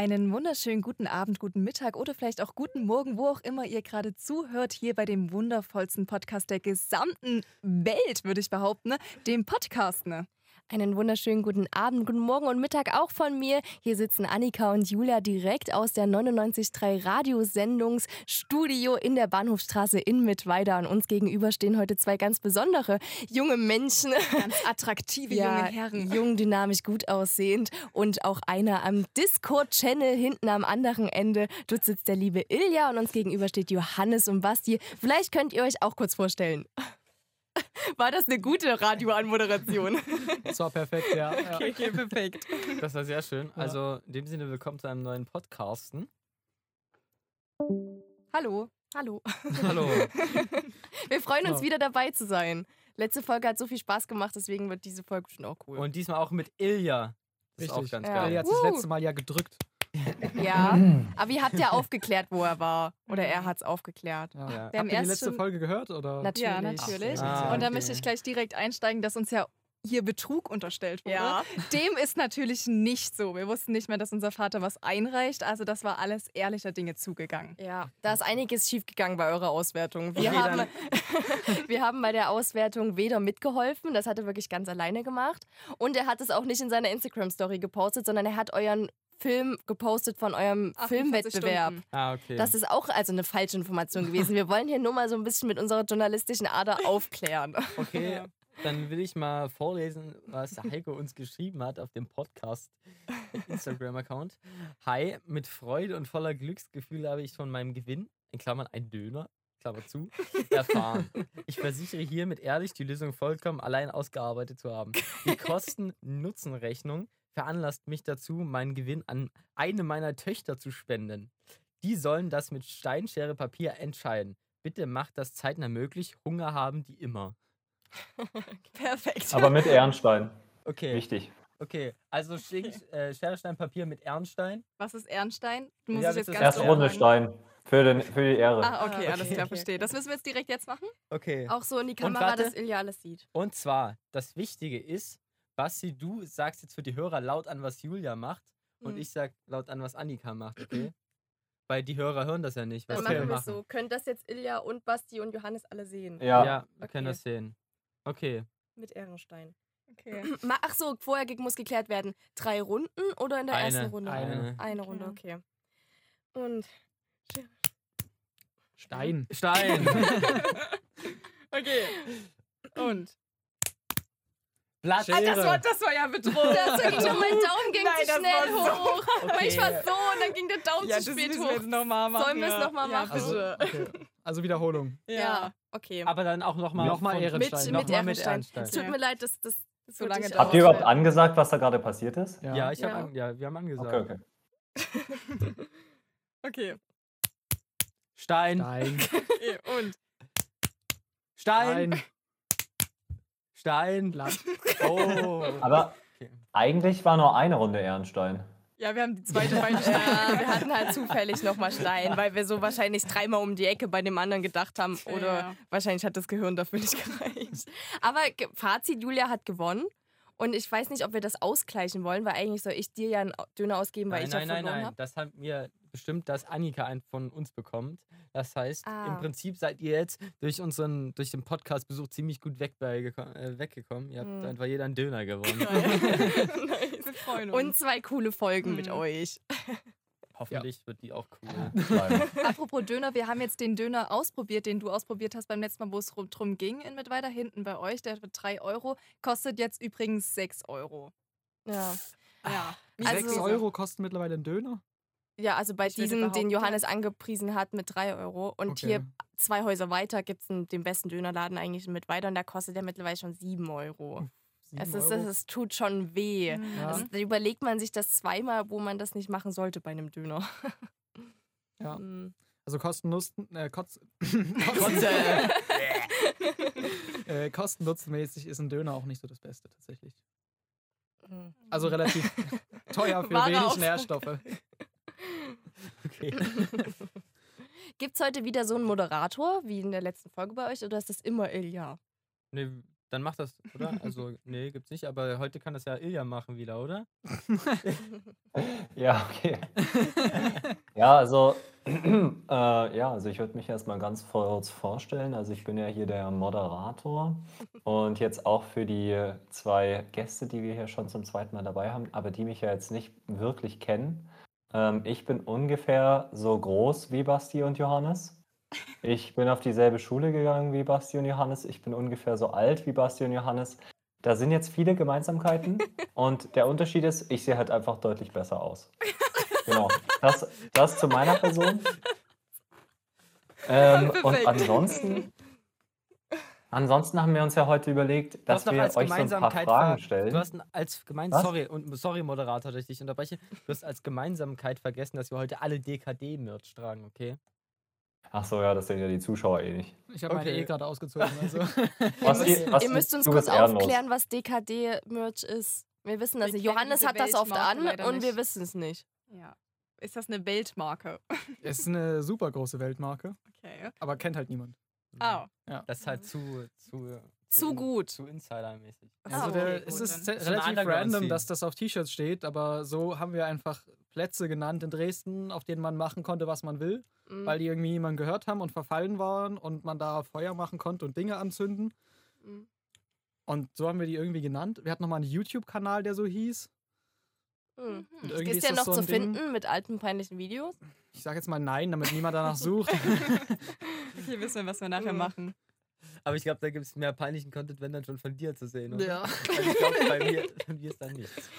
Einen wunderschönen guten Abend, guten Mittag oder vielleicht auch guten Morgen, wo auch immer ihr gerade zuhört, hier bei dem wundervollsten Podcast der gesamten Welt, würde ich behaupten, ne? dem Podcast. Ne? Einen wunderschönen guten Abend, guten Morgen und Mittag auch von mir. Hier sitzen Annika und Julia direkt aus der 99.3 Radiosendungsstudio in der Bahnhofstraße in Mittweida. Und uns gegenüber stehen heute zwei ganz besondere junge Menschen. Ganz attraktive ja, junge Herren. Jung, dynamisch, gut aussehend. Und auch einer am Discord-Channel hinten am anderen Ende. Dort sitzt der liebe Ilja und uns gegenüber steht Johannes und Basti. Vielleicht könnt ihr euch auch kurz vorstellen. War das eine gute Radioanmoderation? Das war perfekt, ja. ja. Okay, okay, perfekt. Das war sehr schön. Also in dem Sinne, willkommen zu einem neuen Podcasten. Hallo. Hallo. Hallo. Wir freuen uns, ja. wieder dabei zu sein. Letzte Folge hat so viel Spaß gemacht, deswegen wird diese Folge schon auch cool. Und diesmal auch mit Ilja. Das Richtig. ist auch ganz ja. geil. Ilja hat das letzte Mal ja gedrückt. Ja, aber ihr habt ja aufgeklärt, wo er war. Oder er hat es aufgeklärt. Ja. Ja. Wir haben Habt ihr die letzte Folge gehört? Oder? Natürlich. Ja, natürlich. Ah, Und da möchte ich gleich direkt einsteigen, dass uns ja hier Betrug unterstellt wurde. Ja. Dem ist natürlich nicht so. Wir wussten nicht mehr, dass unser Vater was einreicht. Also das war alles ehrlicher Dinge zugegangen. Ja, da ist einiges schiefgegangen bei eurer Auswertung. Wir, haben, wir haben bei der Auswertung weder mitgeholfen, das hat er wirklich ganz alleine gemacht. Und er hat es auch nicht in seiner Instagram-Story gepostet, sondern er hat euren Film gepostet von eurem Filmwettbewerb. Ah, okay. Das ist auch also eine falsche Information gewesen. Wir wollen hier nur mal so ein bisschen mit unserer journalistischen Ader aufklären. Okay, dann will ich mal vorlesen, was Heiko uns geschrieben hat auf dem Podcast Instagram-Account. Hi, mit Freude und voller Glücksgefühl habe ich von meinem Gewinn, in Klammern ein Döner, Klammer zu, erfahren. Ich versichere hiermit ehrlich, die Lösung vollkommen allein ausgearbeitet zu haben. Die Kosten-Nutzen-Rechnung veranlasst mich dazu, meinen Gewinn an eine meiner Töchter zu spenden. Die sollen das mit Steinschere Papier entscheiden. Bitte macht das zeitnah möglich. Hunger haben die immer. Perfekt. Aber mit Ehrenstein. Okay. Wichtig. Okay, also äh, Schere, Stein, Papier mit Ehrenstein. Was ist Ehrenstein? Du musst Ja, es jetzt das ist ganz Erste genau Runde. Stein. Für, den, für die Ehre. Ah, okay, Ah, alles okay, klar, okay. verstehe. Das müssen wir jetzt direkt jetzt machen? Okay. Auch so in die Kamera, warte. dass Ilja alles sieht. Und zwar, das Wichtige ist, Basti, du sagst jetzt für die Hörer laut an, was Julia macht. Und Mhm. ich sag laut an, was Annika macht, okay? Weil die Hörer hören das ja nicht, was Dann machen wir machen. so. Könnt das jetzt Ilja und Basti und Johannes alle sehen? Ja. Ja, wir können Okay. das sehen. Okay. Mit Ehrenstein. Okay. Ach so, vorher muss geklärt werden. Drei Runden oder in der Eine, ersten Runde? eine. Eine Runde, okay. Und Stein. Stein. okay. Und? Blatt. Ah, das war, das war ja Betrug. das ging schon, mein Daumen ging Nein, zu das schnell war so- hoch. Okay. Ich war so und dann ging der Daumen ja, zu spät müssen wir hoch. jetzt nochmal machen. Sollen wir es ja. noch mal Ja, machen? Also, okay. also Wiederholung. Ja, okay. Aber dann auch nochmal. Nochmal mit, Ehrenstein. mit, Nochmal mit Ehrenstein. Ehrenstein. Es tut Ja. mir leid, dass das So lange dauert. Habt ihr überhaupt angesagt, was da gerade passiert ist? Ja, ich hab Ja. An, ja, wir haben angesagt. Okay, okay. Okay. Stein. Stein. okay. Und? Stein. Stein. Stein. Blatt. Oh. Aber Okay. eigentlich war nur eine Runde Ehrenstein. Ja, wir haben die zweite Steine. Ja, wir hatten halt zufällig nochmal Stein, weil wir so wahrscheinlich dreimal um die Ecke bei dem anderen gedacht haben. Oder Ja. wahrscheinlich hat das Gehirn dafür nicht gereicht. Aber Fazit, Julia hat gewonnen. Und ich weiß nicht, ob wir das ausgleichen wollen, weil eigentlich soll ich dir ja einen Döner ausgeben, weil Nein, ich nein, ja nein, verloren nein. habe. Das haben wir bestimmt, dass Annika einen von uns bekommt. Das heißt, Ah. im Prinzip seid ihr jetzt durch unseren, durch den Podcast-Besuch ziemlich gut weg bei, äh, weggekommen. Ihr habt Mhm. einfach jeder einen Döner gewonnen. Wir freuen uns. Und zwei coole Folgen mit Mhm. euch. Hoffentlich wird die auch cool. Apropos Döner, wir haben jetzt den Döner ausprobiert, den du ausprobiert hast beim letzten Mal, wo es rum- drum ging, in mit weiter hinten bei euch. Der wird 3 Euro, kostet jetzt übrigens 6 Euro. Ja. Ja. Wie Also- Sechs diese- Euro kosten mittlerweile ein Döner? Ja, also bei Ich diesem, den Johannes angepriesen hat, mit 3 Euro. Und Okay. hier zwei Häuser weiter gibt es den besten Dönerladen eigentlich mit weiter und da kostet der mittlerweile schon 7 Euro. Sieben Es, ist, Euro? es, es tut schon weh. Ja. Also, da überlegt man sich das zweimal, wo man das nicht machen sollte bei einem Döner. Ja. Mm. Also Kosten-Nutzen, äh, Kotz, Kotze. äh, Kosten-Nutzen-mäßig ist ein Döner auch nicht so das Beste tatsächlich. Mm. Also relativ teuer für Wahrer wenig. Nährstoffe. okay. Gibt es heute wieder so einen Moderator wie in der letzten Folge bei euch oder ist das immer Ilja? Ne, Dann mach das, oder? Also, nee, gibt's nicht, aber heute kann das ja Ilja machen wieder, oder? Ja, okay. Ja, also, äh, ja, also ich würde mich erstmal ganz kurz vorstellen. Also ich bin ja hier der Moderator und jetzt auch für die zwei Gäste, die wir hier schon zum zweiten Mal dabei haben, aber die mich ja jetzt nicht wirklich kennen. Ähm, ich bin ungefähr so groß wie Basti und Johannes. Ich bin auf dieselbe Schule gegangen wie Basti und Johannes. Ich bin ungefähr so alt wie Basti und Johannes. Da sind jetzt viele Gemeinsamkeiten und der Unterschied ist, ich sehe halt einfach deutlich besser aus. Genau. Das, das zu meiner Person. Ähm, und ansonsten, ansonsten haben wir uns ja heute überlegt, Du dass wir als euch so ein paar Gemeinsamkeit Fragen stellen. Du hast als gemein Was? sorry und sorry Moderator, dass ich dich unterbreche. Du hast als Gemeinsamkeit vergessen, dass wir heute alle DKD Merch tragen, okay? Ach so, ja, das sehen ja die Zuschauer eh nicht. Ich habe meine Okay. eh gerade ausgezogen. Also. Was, Ihr müsst, was, ihr müsst uns kurz aufklären, was DKD-Merch ist. Wir wissen das Wir nicht. Johannes hat das oft an und wir wissen es nicht. Ja. Ist das eine Weltmarke? Es ist eine super große Weltmarke, Okay. aber kennt halt niemand. Oh. Das ist halt zu, zu, Zu in- gut. Zu Insidermäßig. Also okay, der, gut, es dann. ist ein relativ random, dass das auf T-Shirts steht, aber so haben wir einfach Plätze genannt in Dresden, auf denen man machen konnte, was man will, Mhm. weil die irgendwie niemand gehört haben und verfallen waren und man da Feuer machen konnte und Dinge anzünden. Mhm. Und so haben wir die irgendwie genannt. Wir hatten nochmal einen YouTube-Kanal, der so hieß. Mhm. Ist der noch so zu Ding- finden mit alten peinlichen Videos? Ich sage jetzt mal nein, damit niemand danach sucht. Okay, wissen wir, was wir nachher machen. Aber ich glaube, da gibt es mehr peinlichen Content, wenn dann schon von dir zu sehen. Oder? ja. Also ich glaube, bei mir, bei mir ist da nichts.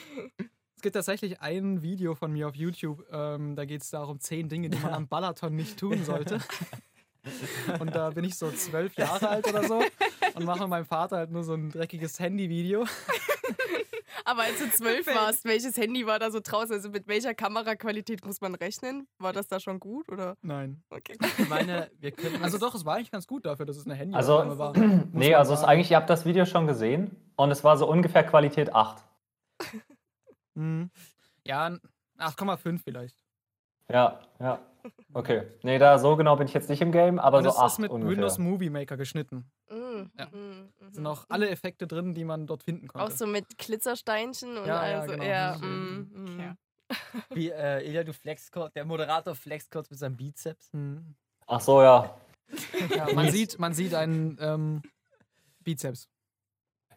Es gibt tatsächlich ein Video von mir auf YouTube, ähm, da geht es darum, zehn Dinge, die man am Balaton nicht tun sollte. Und da bin ich so zwölf Jahre alt oder so und mache mit meinem Vater halt nur so ein dreckiges Handyvideo. Aber als du zwölf warst, welches Handy war da so draußen? Also mit welcher Kameraqualität muss man rechnen? War das da schon gut oder? Nein. Okay. Ich meine, wir können Also doch, es war eigentlich ganz gut dafür, dass es eine Also, Handyaufnahme war. Nee, also es eigentlich, ihr habt das Video schon gesehen und es war so ungefähr Qualität 8. Mhm. Ja, ein 8,5 vielleicht. Ja, ja. Okay. Nee, da so genau bin ich jetzt nicht im Game, aber Und so 8 ist ist mit ungefähr. Windows Movie Maker geschnitten. Mhm. Ja. Mhm. Es sind auch alle Effekte drin, die man dort finden konnte. Auch so mit Glitzersteinchen und Ja, ja, also genau. ja, Mhm. mm, mm. Okay. Wie, äh, Ilja, du flex kurz, der Moderator flex kurz mit seinem Bizeps. Mhm. Ach so, ja. Ja, man, sieht, man sieht einen ähm, Bizeps.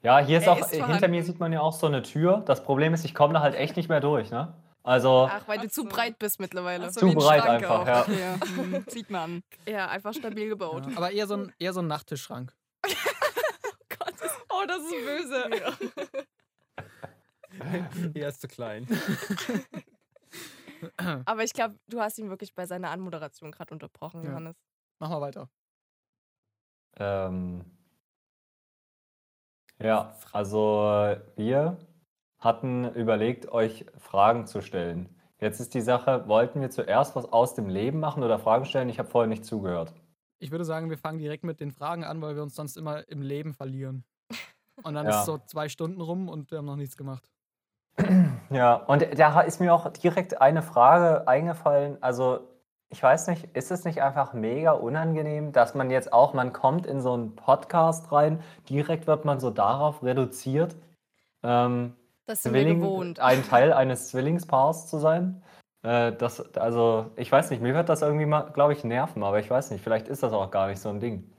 Ja, hier ist Er auch, ist hinter vorhanden. mir sieht man ja auch so eine Tür. Das Problem ist, ich komme da halt echt nicht mehr durch, ne? Also, Ach, weil du Ach zu so. breit bist mittlerweile. Ach so, Zu wie ein breit Schrank einfach, auch. ja. Okay. Mhm. Sieht man. Ja, einfach stabil gebaut. Ja, aber eher so ein, eher so ein Nachttischschrank. Oh, das ist böse. Er ist zu klein. Aber ich glaube, du hast ihn wirklich bei seiner Anmoderation gerade unterbrochen, Ja. Johannes. Mach mal weiter. ähm, ja, also wir hatten überlegt, euch Fragen zu stellen. Jetzt ist die Sache, wollten wir zuerst was aus dem Leben machen oder Fragen stellen? Ich habe vorher nicht zugehört. Ich würde sagen, wir fangen direkt mit den Fragen an, weil wir uns sonst immer im Leben verlieren. Und dann Ja. ist so zwei Stunden rum und wir haben noch nichts gemacht. Ja, und da ist mir auch direkt eine Frage eingefallen. Also, ich weiß nicht, ist es nicht einfach mega unangenehm, dass man jetzt auch, man kommt in so einen Podcast rein, direkt wird man so darauf reduziert, ähm, Das sind wir Zwilling, gewohnt. ein Teil eines Zwillingspaars zu sein? Äh, das, also, ich weiß nicht, mir wird das irgendwie mal, glaube ich, nerven, aber ich weiß nicht, vielleicht ist das auch gar nicht so ein Ding.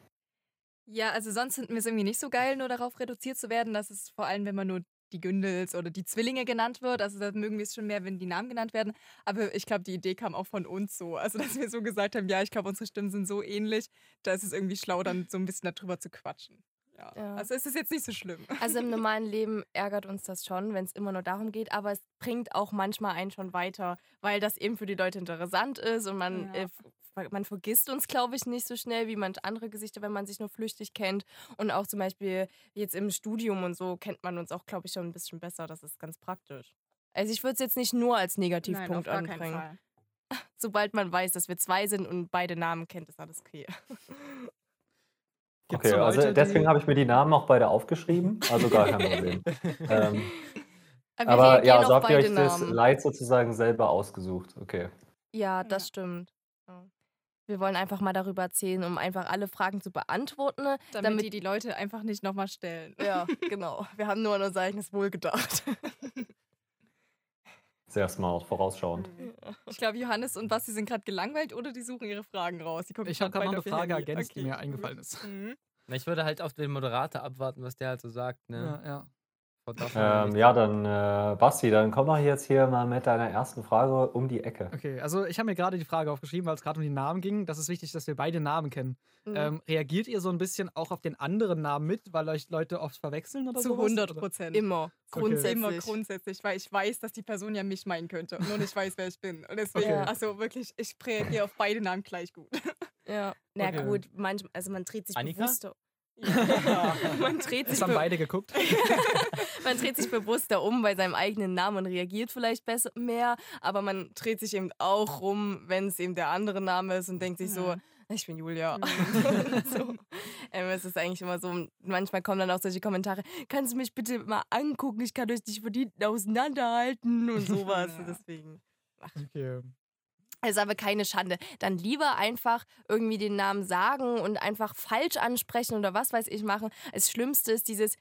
Ja, also sonst finden wir es irgendwie nicht so geil, nur darauf reduziert zu werden. Das ist vor allem, wenn man nur die Gündels oder die Zwillinge genannt wird. Also da mögen wir es schon mehr, wenn die Namen genannt werden. Aber ich glaube, die Idee kam auch von uns so. Also dass wir so gesagt haben, ja, ich glaube, unsere Stimmen sind so ähnlich. Da ist es irgendwie schlau, dann so ein bisschen darüber zu quatschen. Ja. Ja. Also es ist jetzt nicht so schlimm. Also im normalen Leben ärgert uns das schon, wenn es immer nur darum geht, aber es bringt auch manchmal einen schon weiter, weil das eben für die Leute interessant ist und man, Ja. äh, man vergisst uns, glaube ich, nicht so schnell wie manch andere Gesichter, wenn man sich nur flüchtig kennt. Und auch zum Beispiel jetzt im Studium und so kennt man uns auch, glaube ich, schon ein bisschen besser. Das ist ganz praktisch. Also ich würde es jetzt nicht nur als Negativpunkt anbringen. Sobald man weiß, dass wir zwei sind und beide Namen kennt, ist alles okay. Gibt's Okay, so also Leute, deswegen die- habe ich mir die Namen auch beide aufgeschrieben, also gar kein Problem. ähm, aber reagieren ja, so habt ihr euch das Namen. Leid sozusagen selber ausgesucht. Okay. Ja, das Ja. stimmt. Wir wollen einfach mal darüber erzählen, um einfach alle Fragen zu beantworten. Damit, Damit- die die Leute einfach nicht nochmal stellen. Ja, genau. Wir haben nur an unser eigenes Wohl gedacht. Sehr smart, vorausschauend. Ich glaube, Johannes und Basti sind gerade gelangweilt oder die suchen ihre Fragen raus. Die Ich habe gerade noch eine Frage Handy. ergänzt, die Okay. mir eingefallen ist. Mhm. Ich würde halt auf den Moderator abwarten, was der halt so sagt. Ne? Ja, ja. Ähm, ich ja, dann äh, Basti, dann komm doch jetzt hier mal mit deiner ersten Frage um die Ecke. Okay, also ich habe mir gerade die Frage aufgeschrieben, weil es gerade um die Namen ging. Das ist wichtig, dass wir beide Namen kennen. Mhm. Ähm, reagiert ihr so ein bisschen auch auf den anderen Namen mit, weil euch Leute oft verwechseln oder Zu sowas? 100 Oder? Prozent. Immer. Okay. Grundsätzlich. Immer grundsätzlich, weil ich weiß, dass die Person ja mich meinen könnte und nur nicht weiß, wer ich bin. Und deswegen, Okay. also wirklich, ich reagiere auf beide Namen gleich gut. Ja. Na Okay. gut, manchmal, also man dreht sich Annika? bewusster. man dreht sich Es haben be beide geguckt. man dreht sich bewusster um bei seinem eigenen Namen und reagiert vielleicht besser mehr, aber man dreht sich eben auch rum, wenn es eben der andere Name ist und denkt sich so, Ja. ich bin Julia. Mhm. so. ähm, es ist eigentlich immer so, manchmal kommen dann auch solche Kommentare, kannst du mich bitte mal angucken, ich kann euch nicht von hinten auseinanderhalten und sowas. Ja. Deswegen. Okay. Ist aber keine Schande. Dann lieber einfach irgendwie den Namen sagen und einfach falsch ansprechen oder was weiß ich machen. Das Schlimmste ist dieses,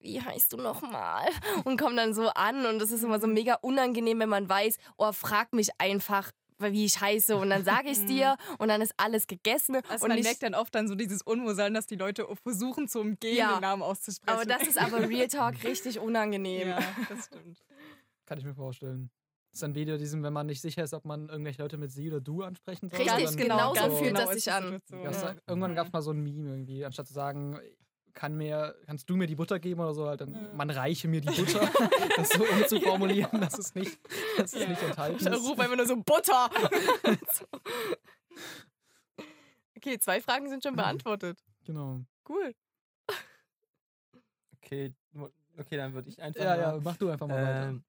wie heißt du nochmal? Und kommt dann so an und es ist immer so mega unangenehm, wenn man weiß, oh, frag mich einfach, wie ich heiße und dann sage ich es dir und dann ist alles gegessen. Also und man merkt dann oft dann so dieses Unwohlsein, dass die Leute versuchen zu umgehen, Ja. den Namen auszusprechen. aber das ist aber Real Talk richtig unangenehm. ja, das stimmt. Kann ich mir vorstellen. Ist dann wieder diesem, wenn man nicht sicher ist, ob man irgendwelche Leute mit sie oder du ansprechen soll. Richtig, genau so fühlt das sich an. Ja, ja. Irgendwann gab es mal so ein Meme irgendwie, anstatt zu sagen, kann mir, kannst du mir die Butter geben oder so, halt dann, Mhm. man reiche mir die Butter. das so umzuformulieren, dass es nicht, dass es Ja. nicht enthalten Ich ist. rufe einfach nur so Butter. so. Okay, zwei Fragen sind schon beantwortet. Genau. Cool. Okay, okay, dann würde ich einfach Ja, mal, ja, mach du einfach mal weiter.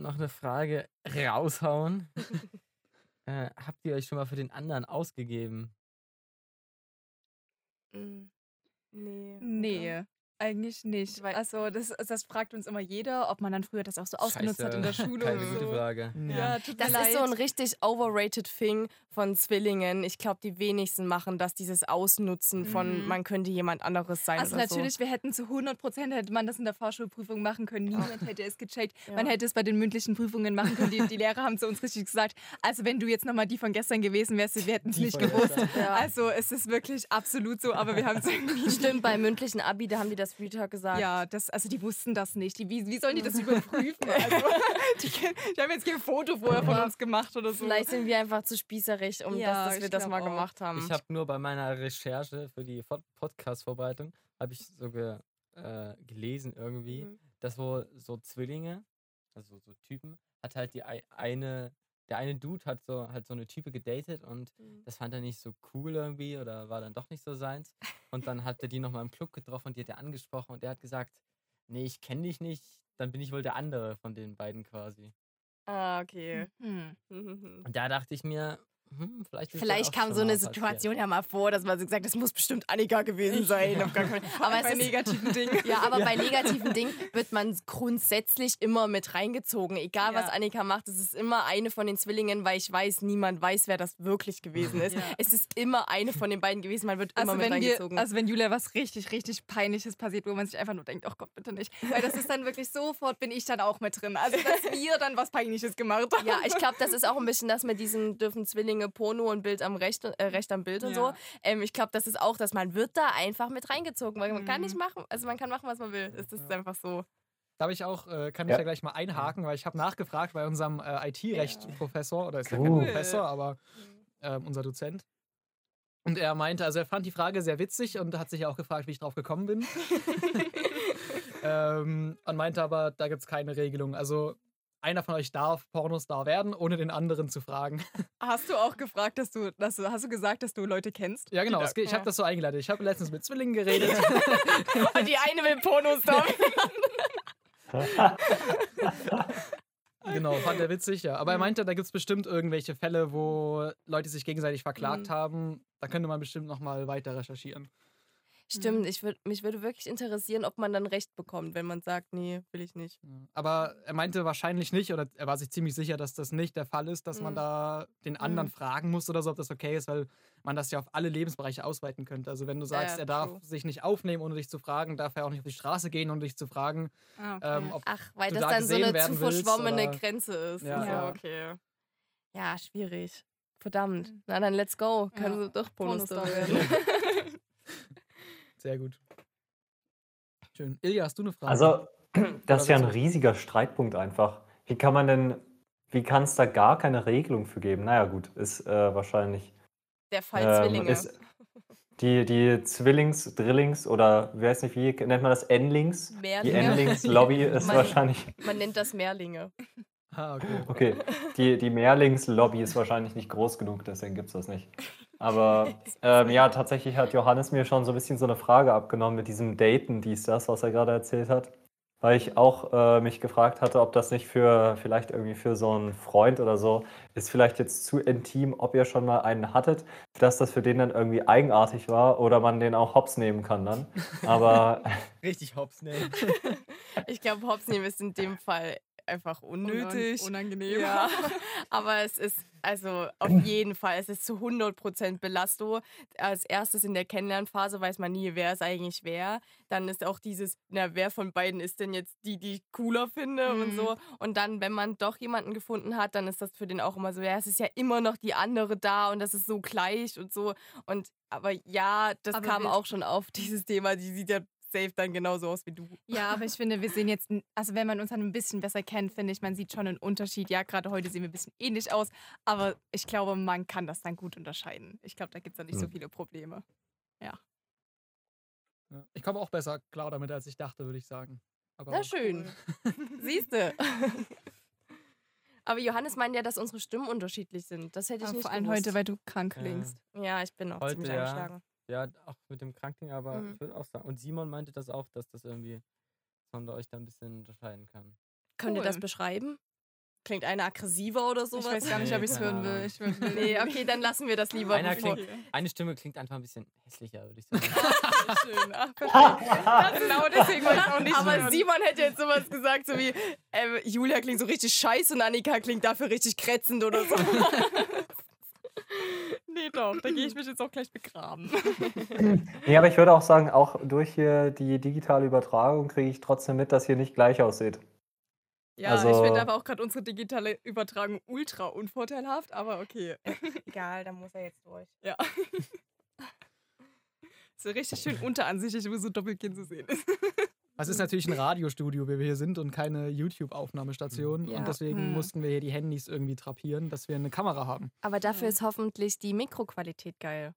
Noch eine Frage raushauen. äh, habt ihr euch schon mal für den anderen ausgegeben? Mm, Nee. Nee, eigentlich nicht. Weil- also das, das fragt uns immer jeder, ob man dann früher das auch so ausgenutzt hat in der Scheiße, Schule Keine oder gute so. Frage. Ja, tut Das mir leid. ist so ein richtig overrated Thing von Zwillingen. Ich glaube, die wenigsten machen das, dieses Ausnutzen von, Mhm. man könnte jemand anderes sein. Also oder natürlich, wir hätten zu 100 Prozent hätte man das in der Vorschulprüfung machen können. Niemand hätte es gecheckt. Ja. Man hätte es bei den mündlichen Prüfungen machen können. Die, die Lehrer haben zu uns richtig gesagt, also wenn du jetzt nochmal die von gestern gewesen wärst, wir hätten es Die nicht gewusst. Ja. Also es ist wirklich absolut so, aber wir haben es irgendwie So. Stimmt, beim mündlichen Abi, da haben die das Talk gesagt. Ja, das, also die wussten das nicht. Die, wie, wie sollen die das überprüfen? Also, die, die haben jetzt kein Foto vorher von uns gemacht oder so. Vielleicht sind wir einfach zu spießerig, um Ja, das, dass wir das mal auch. gemacht haben. Ich habe nur bei meiner Recherche für die Pod- Podcast-Vorbereitung, habe ich so ge, äh, gelesen irgendwie, Mhm. dass wohl so Zwillinge, also so Typen, hat halt die ei- eine, der eine Dude hat so halt so eine Type gedatet und Mhm. das fand er nicht so cool irgendwie oder war dann doch nicht so seins. Und dann hat er die nochmal im Club getroffen und die hat er angesprochen und der hat gesagt, nee, ich kenne dich nicht, dann bin ich wohl der andere von den beiden quasi. Ah, okay. Hm. Mhm. Und da dachte ich mir, hm, vielleicht Vielleicht kam so eine mal passiert. Situation ja mal vor, dass man so gesagt hat, das muss bestimmt Annika gewesen sein. Fall. Aber bei ist, negativen Dingen. ja, aber bei negativen Dingen wird man grundsätzlich immer mit reingezogen. Egal, was Ja. Annika macht, es ist immer eine von den Zwillingen, weil ich weiß, niemand weiß, wer das wirklich gewesen ist. Ja. Es ist immer eine von den beiden gewesen, man wird immer Also mit wenn, wir, reingezogen. also wenn Julia was richtig, richtig Peinliches passiert, wo man sich einfach nur denkt, oh Gott, bitte nicht. Weil das ist dann wirklich sofort, bin ich dann auch mit drin. Also dass wir dann was Peinliches gemacht haben. ja, ich glaube, das ist auch ein bisschen das mit diesen dürfen Zwillinge Porno und Bild am Recht, äh, Recht am Bild und so. Ja. Ähm, ich glaube, das ist auch, dass man wird da einfach mit reingezogen, weil man kann Mhm. nicht machen, also man kann machen, was man will. Es ist einfach so. Da habe ich auch, äh, kann ich Ja. ja gleich mal einhaken, weil ich habe nachgefragt bei unserem äh, IT-Recht-Professor, oder ist ja Cool. kein Professor, aber ähm, unser Dozent. Und er meinte, also er fand die Frage sehr witzig und hat sich auch gefragt, wie ich drauf gekommen bin. ähm, und meinte aber, da gibt es keine Regelung. Also einer von euch darf Pornostar werden, ohne den anderen zu fragen. Hast du auch gefragt, dass du, dass du, hast du gesagt, dass du Leute kennst? ja, genau. Geht, ich habe das so eingeleitet. Ich habe letztens mit Zwillingen geredet. Und die eine will Pornos da. genau, fand er witzig, ja. Aber er meinte, da gibt es bestimmt irgendwelche Fälle, wo Leute sich gegenseitig verklagt Mhm. haben. Da könnte man bestimmt noch mal weiter recherchieren. Stimmt, ich würd, mich würde wirklich interessieren, ob man dann Recht bekommt, wenn man sagt, nee, will ich nicht. Aber er meinte wahrscheinlich nicht, oder er war sich ziemlich sicher, dass das nicht der Fall ist, dass man Mhm. da den anderen Mhm. fragen muss oder so, ob das okay ist, weil man das ja auf alle Lebensbereiche ausweiten könnte. Also wenn du sagst, ja, er darf true. sich nicht aufnehmen, ohne dich zu fragen, darf er auch nicht auf die Straße gehen, ohne dich zu fragen, Ah, okay. ähm, ob Ach, weil du das da dann so eine zu willst, verschwommene oder- Grenze ist. Ja, so, ja. okay. Ja, schwierig. Verdammt. Mhm. Na dann let's go. Können Ja, sie doch Pornostar werden. Sehr gut. Schön. Ilja, hast du eine Frage? Also, das ist ja ein riesiger Streitpunkt einfach. Wie kann man denn, wie kann es da gar keine Regelung für geben? Naja, gut, ist äh, wahrscheinlich. Der Fall ähm, Zwillinge. ist die, die Zwillings, Drillings oder wie weiß nicht, wie nennt man das? Endlings? Die Mehrlinge. Endlings-Lobby ist Man- wahrscheinlich. Man nennt das Mehrlinge. ah, okay. Okay, die, die Mehrlings-Lobby ist wahrscheinlich nicht groß genug, deswegen gibt es das nicht. Aber ähm, ja, tatsächlich hat Johannes mir schon so ein bisschen so eine Frage abgenommen mit diesem Daten, dies, das, was er gerade erzählt hat. Weil ich auch äh, mich gefragt hatte, ob das nicht für vielleicht irgendwie für so einen Freund oder so ist, vielleicht jetzt zu intim, ob ihr schon mal einen hattet, dass das für den dann irgendwie eigenartig war oder man den auch hops nehmen kann dann. Aber Richtig hops nehmen. Ich glaube, Hops nehmen ist in dem Fall einfach unnötig. Unangenehm. Ja, aber es ist also auf jeden Fall, es ist zu 100% Belastung. Als erstes in der Kennenlernphase weiß man nie, wer es eigentlich wer. Dann ist auch dieses, na, wer von beiden ist denn jetzt die, die ich cooler finde und Mhm. so. Und dann, wenn man doch jemanden gefunden hat, dann ist das für den auch immer so, ja, es ist ja immer noch die andere da und das ist so gleich und so. Und aber ja, das Aber kam auch schon auf, dieses Thema, die sieht ja safe dann genauso aus wie du. Ja, aber ich finde, wir sehen jetzt, also wenn man uns dann ein bisschen besser kennt, finde ich, man sieht schon einen Unterschied. Ja, gerade heute sehen wir ein bisschen ähnlich aus, aber ich glaube, man kann das dann gut unterscheiden. Ich glaube, da gibt es dann nicht so Hm. viele Probleme. Ja. Ich komme auch besser klar damit, als ich dachte, würde ich sagen. Aber Na schön. Siehste. Aber Johannes meint ja, dass unsere Stimmen unterschiedlich sind. Das hätte ich Aber nicht vor allem gewusst. heute, weil du krank Ja. klingst. Ja, ich bin auch Heute, ziemlich ja. angeschlagen. Ja, auch mit dem Krankding, aber Mhm. ich würde auch sagen. Und Simon meinte das auch, dass das irgendwie, da euch da ein bisschen unterscheiden kann. Könnt ihr das beschreiben? Klingt einer aggressiver oder sowas? Ich weiß gar nicht, ob Nee, ich es hören will. Ich will, Nee, okay, dann lassen wir das lieber. Einer bevor- klingt, eine Stimme klingt einfach ein bisschen hässlicher, würde ich sagen. Schön. Ach, perfekt. genau deswegen wollte ich auch nicht Aber hören. Simon hätte jetzt sowas gesagt, so wie äh, Julia klingt so richtig scheiße und Annika klingt dafür richtig krätzend oder so. Nee, doch, da gehe ich mich jetzt auch gleich begraben. nee, aber ich würde auch sagen, auch durch hier die digitale Übertragung kriege ich trotzdem mit, dass ihr nicht gleich aussieht. Ja, Also- ich finde aber auch gerade unsere digitale Übertragung ultra unvorteilhaft, aber okay. Egal, dann muss er jetzt durch. Ja. So richtig schön unteransichtig, wo so Doppelkinn zu sehen ist. Es ist natürlich ein Radiostudio, wie wir hier sind und keine YouTube-Aufnahmestation. Ja. Und deswegen Hm. mussten wir hier die Handys irgendwie drapieren, dass wir eine Kamera haben. Aber dafür Ja. ist hoffentlich die Mikroqualität geil.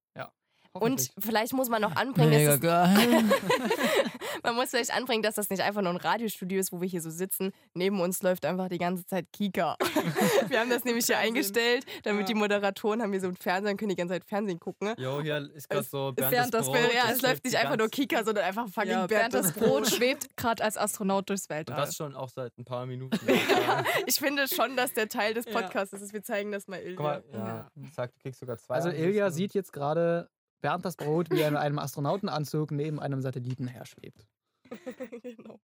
Und vielleicht muss man noch anbringen, dass es geil. Man muss vielleicht anbringen, dass das nicht einfach nur ein Radiostudio ist, wo wir hier so sitzen. Neben uns läuft einfach die ganze Zeit Kika. Wir haben das nämlich hier eingestellt, damit Ja. die Moderatoren haben hier so einen Fernseher und können die ganze Zeit Fernsehen gucken. Jo, hier ist gerade so Bernd während das Brot. Bild- ja, es läuft nicht einfach nur Kika, sondern einfach fucking Ja, Bernd Bernd das Brot schwebt gerade als Astronaut durchs Und Weltall. das schon auch seit ein paar Minuten. Ich finde schon, dass der Teil des Ja. Podcasts ist. Wir zeigen das mal Ilja. Guck mal, ja, sag, du kriegst sogar zwei. Also. Ilja sieht jetzt gerade Bernd das Brot, wie er in einem Astronautenanzug neben einem Satelliten herschwebt. genau.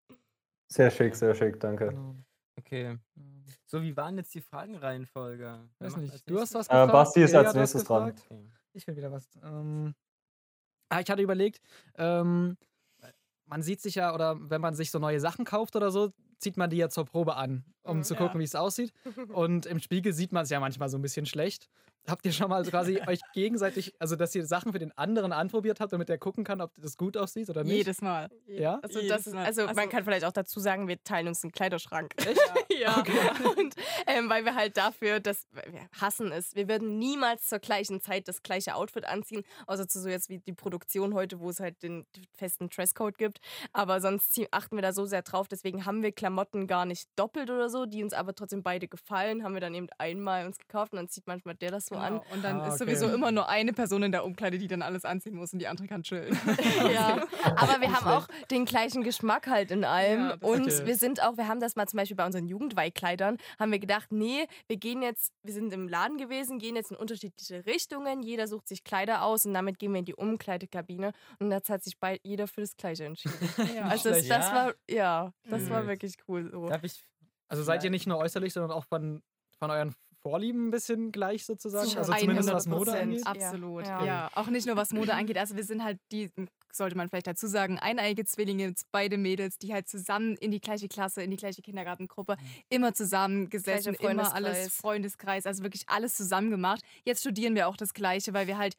Sehr schick, sehr schick, danke. Genau. Okay. So, wie waren jetzt die Fragenreihenfolge? Weiß nicht. Du hast was Äh, gefragt. Basti ist als nächstes dran. gefragt. Okay. Ich will wieder was. Ähm, ah, ich hatte überlegt, ähm, man sieht sich ja, oder wenn man sich so neue Sachen kauft oder so, zieht man die ja zur Probe an, um Mhm. zu Ja. gucken, wie es aussieht. Und im Spiegel sieht man es ja manchmal so ein bisschen schlecht. Habt ihr schon mal so quasi euch gegenseitig, also dass ihr Sachen für den anderen anprobiert habt, damit der gucken kann, ob das gut aussieht oder nicht? Jedes Mal. Ja? Also, Jedes das also, Also- man kann vielleicht auch dazu sagen, wir teilen uns einen Kleiderschrank. Echt? ja. Und ähm, weil wir halt dafür, das wir hassen es, wir würden niemals zur gleichen Zeit das gleiche Outfit anziehen, außer zu so jetzt wie die Produktion heute, wo es halt den festen Dresscode gibt. Aber sonst achten wir da so sehr drauf, deswegen haben wir Klamotten gar nicht doppelt oder so, die uns aber trotzdem beide gefallen, haben wir dann eben einmal uns gekauft und dann zieht manchmal der das so an. Genau. Und dann Ah, ist okay. sowieso immer nur eine Person in der Umkleide, die dann alles anziehen muss und die andere kann chillen. Ja, aber wir haben auch den gleichen Geschmack halt in allem. Ja, und okay. wir sind auch, wir haben das mal zum Beispiel bei unseren Jugendweihkleidern, haben wir gedacht, nee, wir gehen jetzt, wir sind im Laden gewesen, gehen jetzt in unterschiedliche Richtungen, jeder sucht sich Kleider aus und damit gehen wir in die Umkleidekabine und jetzt hat sich bei, jeder für das Gleiche entschieden. Ja. Also das, das war, ja, das war Mhm. wirklich cool so. Darf ich Also seid ihr nicht nur äußerlich, sondern auch von, von euren Vorlieben ein bisschen gleich sozusagen? Zu also zumindest was 100%. Mode angeht? Absolut. Ja. Ja. auch nicht nur was Mode angeht. Also wir sind halt die, sollte man vielleicht dazu sagen, eineige Zwillinge, beide Mädels, die halt zusammen in die gleiche Klasse, in die gleiche Kindergartengruppe, immer zusammengesessen, Gleicher immer alles Freundeskreis. Freundeskreis, also wirklich alles zusammen gemacht. Jetzt studieren wir auch das Gleiche, weil wir halt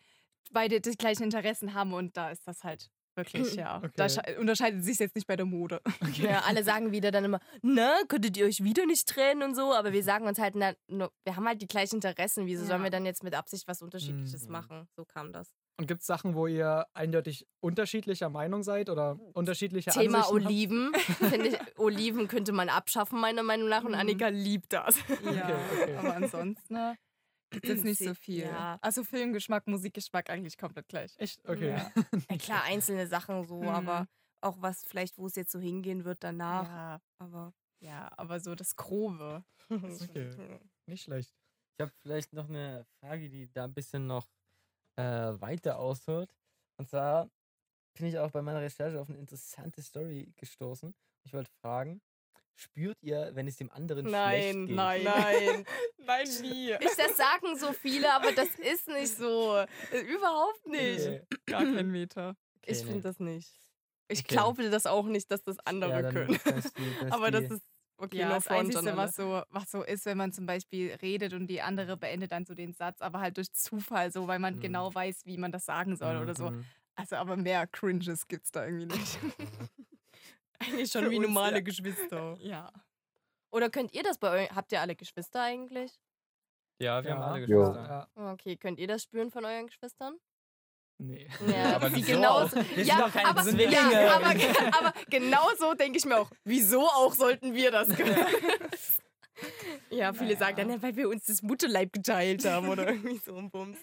beide die gleichen Interessen haben und da ist das halt wirklich, ja. Da Okay. sche- unterscheidet sich jetzt nicht bei der Mode. Ja, alle sagen wieder dann immer, na, könntet ihr euch wieder nicht trennen und so, aber wir sagen uns halt, na, wir haben halt die gleichen Interessen, wieso Ja. sollen wir dann jetzt mit Absicht was Unterschiedliches Mhm. machen? So kam das. Und gibt es Sachen, wo ihr eindeutig unterschiedlicher Meinung seid oder unterschiedliche Thema Ansichten? Oliven, finde ich, Oliven könnte man abschaffen, meiner Meinung nach, und Mhm. Annika liebt das. Ja, okay. aber ansonsten ne, gibt es nicht so viel. ja. Also Filmgeschmack, Musikgeschmack eigentlich komplett gleich. Echt? Okay. Ja. Ja, klar, einzelne Sachen so, Mhm. aber auch was vielleicht, wo es jetzt so hingehen wird danach. Ja, Aber ja, aber so das Grobe. Okay. Nicht schlecht. Ich habe vielleicht noch eine Frage, die da ein bisschen noch äh, weiter ausholt. Und zwar bin ich auch bei meiner Recherche auf eine interessante Story gestoßen. Ich wollte fragen, spürt ihr, wenn es dem anderen schlecht Nein, geht? nein. Nein, nein, nie. ich, das sagen so viele, aber das ist nicht so. Äh, Überhaupt nicht. Okay. Gar kein Meter. Ich Okay, finde nee. das nicht. Ich Okay. glaube das auch nicht, dass das andere Ja, dann, können. ist die, ist Aber das die, ist okay, Ja, no das Einzige, was so, was so ist, wenn man zum Beispiel redet und die andere beendet dann so den Satz, aber halt durch Zufall so, weil man Mhm. genau weiß, wie man das sagen soll oder so. Mhm. Also, aber mehr Cringes gibt's da irgendwie nicht. Eigentlich schon wie uns, normale ja. Geschwister. ja. Oder könnt ihr das bei euch? Habt ihr alle Geschwister eigentlich? Ja, wir haben alle. Geschwister. Ja. Okay, könnt ihr das spüren von euren Geschwistern? Nee. Ja, aber wieso genauso. Wir sind ja, doch keine aber, Zwillinge. Ja, aber, aber genau so denke ich mir auch. Wieso auch sollten wir das können? ja, viele sagen dann, ja, weil wir uns das Mutterleib geteilt haben oder irgendwie so ein Bums.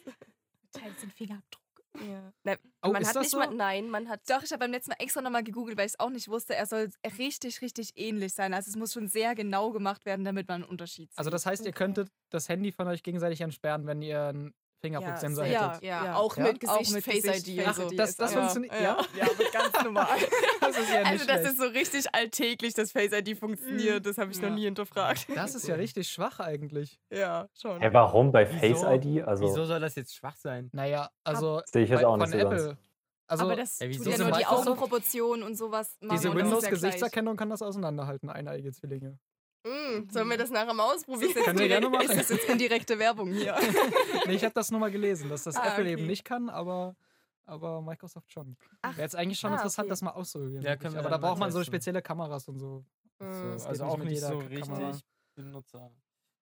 Teilt den Fingerabdruck. Ja. Na, Oh, man ist hat das nicht so? mal, nein, man hat Doch, ich habe beim letzten Mal extra nochmal gegoogelt, weil ich es auch nicht wusste. Er soll richtig, richtig ähnlich sein. Also es muss schon sehr genau gemacht werden, damit man einen Unterschied sieht. Also das heißt, ihr könntet das Handy von euch gegenseitig entsperren, wenn ihr einen Fingerabdrucksensor safe. hättet. Ja, Ja. auch Ja? mit Gesicht, Auch mit Face Gesicht, ID. Face so. Das, das funktioniert. ja. Ja, ja, aber ganz normal. das ist ja nicht Also, das schlecht. ist so richtig alltäglich, dass Face ID funktioniert. Das habe ich Ja. noch nie hinterfragt. Das ist ja richtig schwach eigentlich. Ja, schon. Hä, warum bei Wieso? Face ID? Also, Wieso soll das jetzt schwach sein? Naja, also Sehe ich jetzt auch nicht von so ganz. Apple. Also aber das Ja, wieso tut ja nur die Augenproportionen und sowas machen. diese ist ja. Windows-Gesichtserkennung kann das auseinanderhalten, eineige Zwillinge. Mm, sollen wir das nachher mal ausprobieren? Können wir gerne machen. Ist das jetzt indirekte Werbung hier? Nee, ich habe das nur mal gelesen, dass das Ah, Apple eben okay. nicht kann, aber, aber Microsoft schon. Wäre jetzt eigentlich schon ah, interessant, okay. das mal auszuprobieren. Ja, aber da braucht man so spezielle Kameras und so. So, Mm. geht also auch mit nicht jeder so Kamera. richtig Benutzer.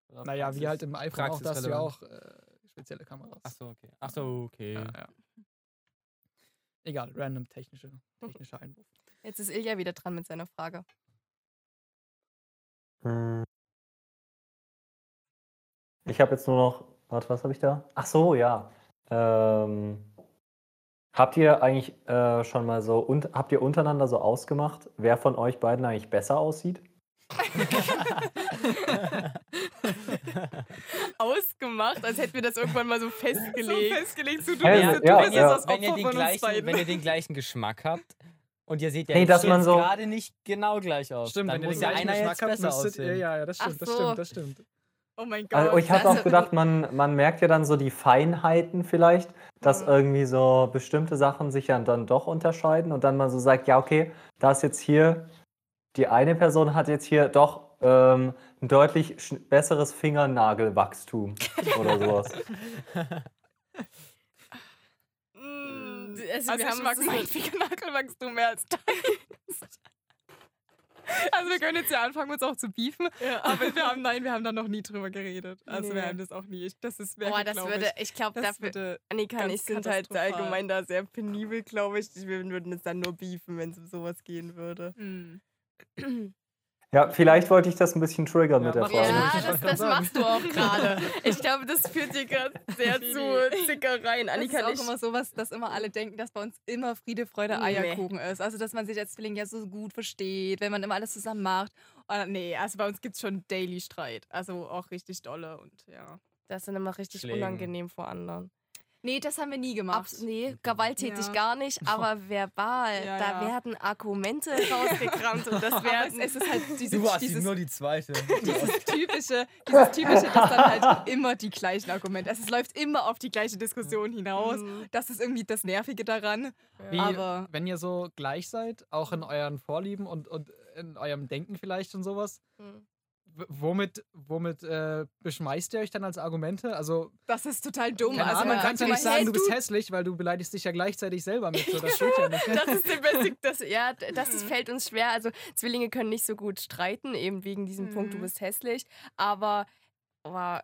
oder Naja, wie Praxis- halt im iPhone auch, da hast du ja auch äh, spezielle Kameras. Ach so, okay. Ach so, okay. Ja, ja. Egal, random technische, technischer Einwurf. Jetzt ist Ilja wieder dran mit seiner Frage. Hm. Ich habe jetzt nur noch. Warte, was habe ich da? Ach so, ja. Ähm, habt ihr eigentlich äh, schon mal so und habt ihr untereinander so ausgemacht, wer von euch beiden eigentlich besser aussieht? Ausgemacht, als hätten wir das irgendwann mal so festgelegt. festgelegt, so, du bist, ja, du bist ja. jetzt das wenn, ihr Opfer den gleichen, wenn ihr den gleichen Geschmack habt und ihr seht ja Nee, jetzt dass man so- gerade nicht genau gleich aus, Stimmt, dann wenn ihr muss den ja einer jetzt habt, besser müsstet ihr, aussehen. ja, ja, das Ach stimmt, das so. stimmt, das stimmt. oh mein Gott. Also ich habe das- auch gedacht, man, man merkt ja dann so die Feinheiten vielleicht, dass Mhm. irgendwie so bestimmte Sachen sich ja dann doch unterscheiden und dann man so sagt, ja, okay, da ist jetzt hier, die eine Person hat jetzt hier doch ähm, ein deutlich besseres Fingernagelwachstum oder sowas. Also, Also, wir haben es mein Fingernagel mehr als deins. Also wir können jetzt ja anfangen, uns auch zu beefen, Ja. aber wir haben, nein, wir haben da noch nie drüber geredet. Also wir Nee. haben das auch nie. Das ist wäre, Boah, das glaub würde, ich glaube, das dafür, würde, Annika und ich sind halt allgemein da sehr penibel, glaube ich. Wir würden es dann nur beefen, wenn es um sowas gehen würde. hm. Ja, vielleicht wollte ich das ein bisschen triggern Ja, mit der Frage. das. Ja, Ich das, das machst du auch gerade. Ich glaube, das führt dir gerade sehr zu Zickereien. Das Annika ist auch nicht. immer sowas, dass immer alle denken, dass bei uns immer Friede, Freude, Nee. Eierkuchen ist. Also, dass man sich als Zwilling ja so gut versteht, wenn man immer alles zusammen macht. Und nee, also bei uns gibt es schon Daily Streit. Also auch richtig dolle und ja. Das ist dann immer richtig Schlägen. unangenehm vor anderen. Nee, das haben wir nie gemacht. Abs nee, gewalttätig Ja. gar nicht, aber verbal. Ja, da ja. werden Argumente rausgekramt und das werden. es ist halt diese, Du warst dieses, nur die zweite. dieses typische, dieses typische, dass dann halt immer die gleichen Argumente. Also es läuft immer auf die gleiche Diskussion hinaus. Mhm. Das ist irgendwie das Nervige daran. Wie, Aber- wenn ihr so gleich seid, auch in euren Vorlieben und, und in eurem Denken vielleicht und sowas, Mhm. Womit, womit äh, beschmeißt ihr euch dann als Argumente? Also, Das ist total dumm. keine also man kann ja nicht sagen, hey, du bist hässlich, weil du beleidigst dich ja gleichzeitig selber mit. So, das steht ja nicht. Das ist der beste, das, ja, das Mhm. ist, fällt uns schwer. Also Zwillinge können nicht so gut streiten, eben wegen diesem Punkt, du Mhm. bist hässlich. Aber, ach,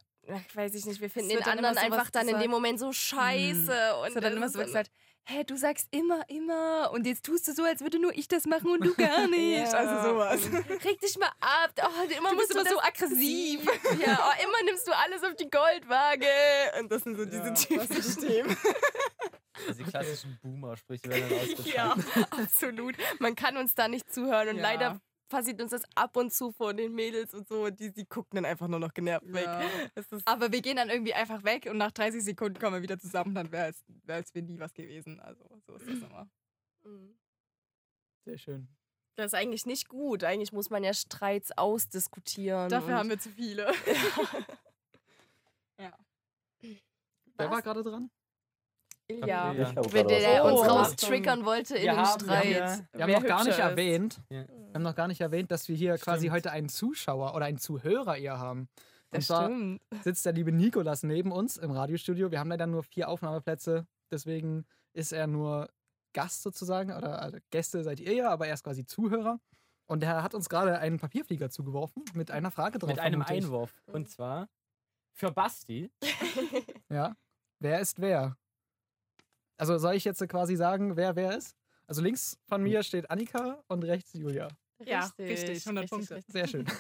weiß ich nicht, wir finden den anderen einfach dann in dem. Moment so scheiße. Und Es wird dann immer so gesagt, hä, du sagst immer, immer und jetzt tust du so, als würde nur ich das machen und du gar nicht. Ja, Also sowas. Reg dich mal ab. Oh, immer Du musst bist du immer so aggressiv. Ja, oh, immer nimmst du alles auf die Goldwaage. Und das sind so diese Ja, typischen Themen. Also die klassischen Boomer-Sprüche werden dann ausgetragen. Ja, absolut. Man kann uns da nicht zuhören und Ja. leider passiert uns das ab und zu von den Mädels und so. Die, die gucken dann einfach nur noch genervt weg. Ja. Aber wir gehen dann irgendwie einfach weg und nach 30 Sekunden kommen wir wieder zusammen, dann wäre es, wär es wie nie was gewesen. Also so ist das immer. Mhm. Sehr schön. das ist eigentlich nicht gut. Eigentlich muss man ja Streits ausdiskutieren. Dafür haben wir zu viele. Wer Was? war gerade dran? Ilja, Ja. Auch der, was uns. Oh. raustriggern wollte in Wir den haben- wir haben Streit. ja- Wir haben noch gar nicht ist. erwähnt, Ja. wir haben noch gar nicht erwähnt, dass wir hier quasi Stimmt. heute einen Zuschauer oder einen Zuhörer eher haben. Und Das zwar stimmt. sitzt der liebe Nikolas neben uns im Radiostudio. Wir haben leider nur vier Aufnahmeplätze, deswegen ist er nur Gast sozusagen. Oder also Gäste seid ihr ja, aber er ist quasi Zuhörer. Und er hat uns gerade einen Papierflieger zugeworfen mit einer Frage drauf. Mit einem. Einwurf. Und zwar für Basti. Ja. Wer ist wer? Also soll ich jetzt quasi sagen, wer wer ist? Also links von mir steht Annika und rechts Julia. Ja, richtig, 100 Punkte. Sehr schön.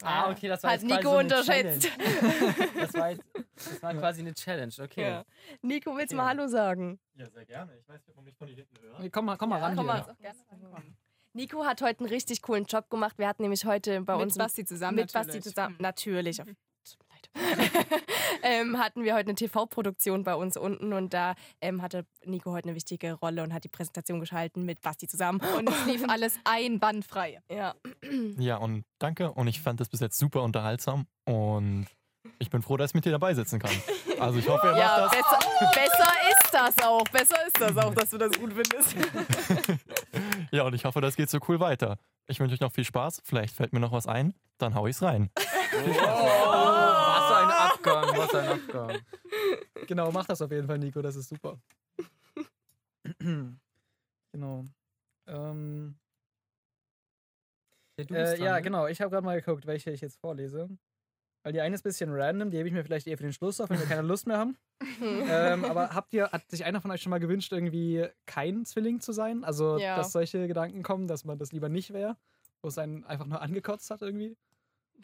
Ah, okay, das war Hat jetzt quasi Nico so eine unterschätzt. Das war, jetzt, das war quasi eine Challenge, okay. Ja. Nico, willst du Okay. mal Hallo sagen? Ja, sehr gerne. Ich weiß nicht, ob man mich von hier hinten hört. Nee, komm mal, komm mal ran komm hier. mal. auch gerne reinkommen. Nico hat heute einen richtig coolen Job gemacht. Wir hatten nämlich heute bei Mit uns Basti zusammen mit Basti natürlich. zusammen. Mhm. Natürlich. Leid. ähm, hatten wir heute eine TV-Produktion bei uns unten und da ähm, hatte Nico heute eine wichtige Rolle und hat die Präsentation geschalten mit Basti zusammen. Und es lief alles einwandfrei. Ja. Ja, und danke. Und ich fand das bis jetzt super unterhaltsam. Und ich bin froh, dass ich mit dir dabei sitzen kann. Also ich hoffe, ihr Ja, macht das. besser, besser ist das auch. Besser ist das auch, dass du das gut findest. Ja, und ich hoffe, das geht so cool weiter. Ich wünsche euch noch viel Spaß. Vielleicht fällt mir noch was ein. Dann hau ich's rein. Ein Was ein Abgang. Genau, mach das auf jeden Fall, Nico, das ist super. genau. Ähm, Ja, du bist äh, dran, ja, ne? genau. Ich habe gerade mal geguckt, welche ich jetzt vorlese. Weil die eine ist ein bisschen random, die hebe ich mir vielleicht eher für den Schluss auf, wenn wir keine Lust mehr haben. ähm, aber habt ihr, hat sich einer von euch schon mal gewünscht, irgendwie kein Zwilling zu sein? Also, Ja. dass solche Gedanken kommen, dass man das lieber nicht wäre, wo es einen einfach nur angekotzt hat irgendwie?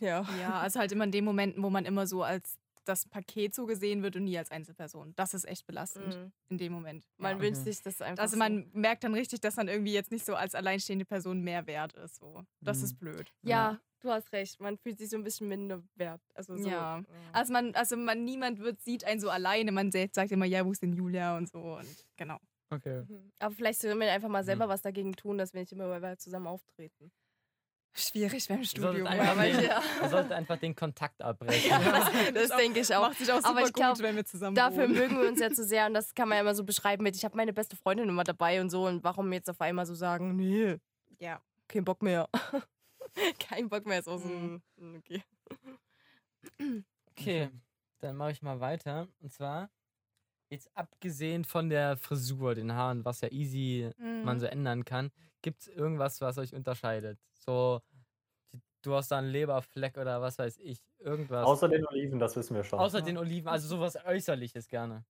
Ja. Ja, also halt immer in den Momenten, wo man immer so als das Paket so gesehen wird und nie als Einzelperson. Das ist echt belastend Mhm. in dem Moment. Man ja. wünscht sich das einfach. Also man merkt dann richtig, dass man irgendwie jetzt nicht so als alleinstehende Person mehr wert ist. So. Das Mhm. ist blöd. so. Ja, du hast recht. Man fühlt sich so ein bisschen minder wert. Also so. Ja. Also man, also man, niemand wird, sieht einen so alleine. Man selbst sagt immer, ja, wo ist denn Julia und so. Und genau. Okay. Mhm. Aber vielleicht sollen wir einfach mal selber was dagegen tun, dass wir nicht immer zusammen auftreten. Schwierig beim Studium. den, ja. du solltest einfach den Kontakt abbrechen. Das denke ich auch. Macht sich auch super Aber ich glaub, gut, wenn wir zusammen Dafür wohnen. mögen wir uns ja zu sehr und das kann man ja immer so beschreiben mit, ich habe meine beste Freundin immer dabei und so und warum jetzt auf einmal so sagen, nee, Ja. kein Bock mehr. kein Bock mehr ist auch so Mhm. ein, okay. Okay, dann mache ich mal weiter. Und zwar, jetzt abgesehen von der Frisur, den Haaren, was ja easy man Mhm. so ändern kann, gibt es irgendwas, was euch unterscheidet? So, die- du hast da einen Leberfleck oder was weiß ich, irgendwas. Außer den Oliven, das wissen wir schon. Außer den Oliven, also sowas Äußerliches gerne.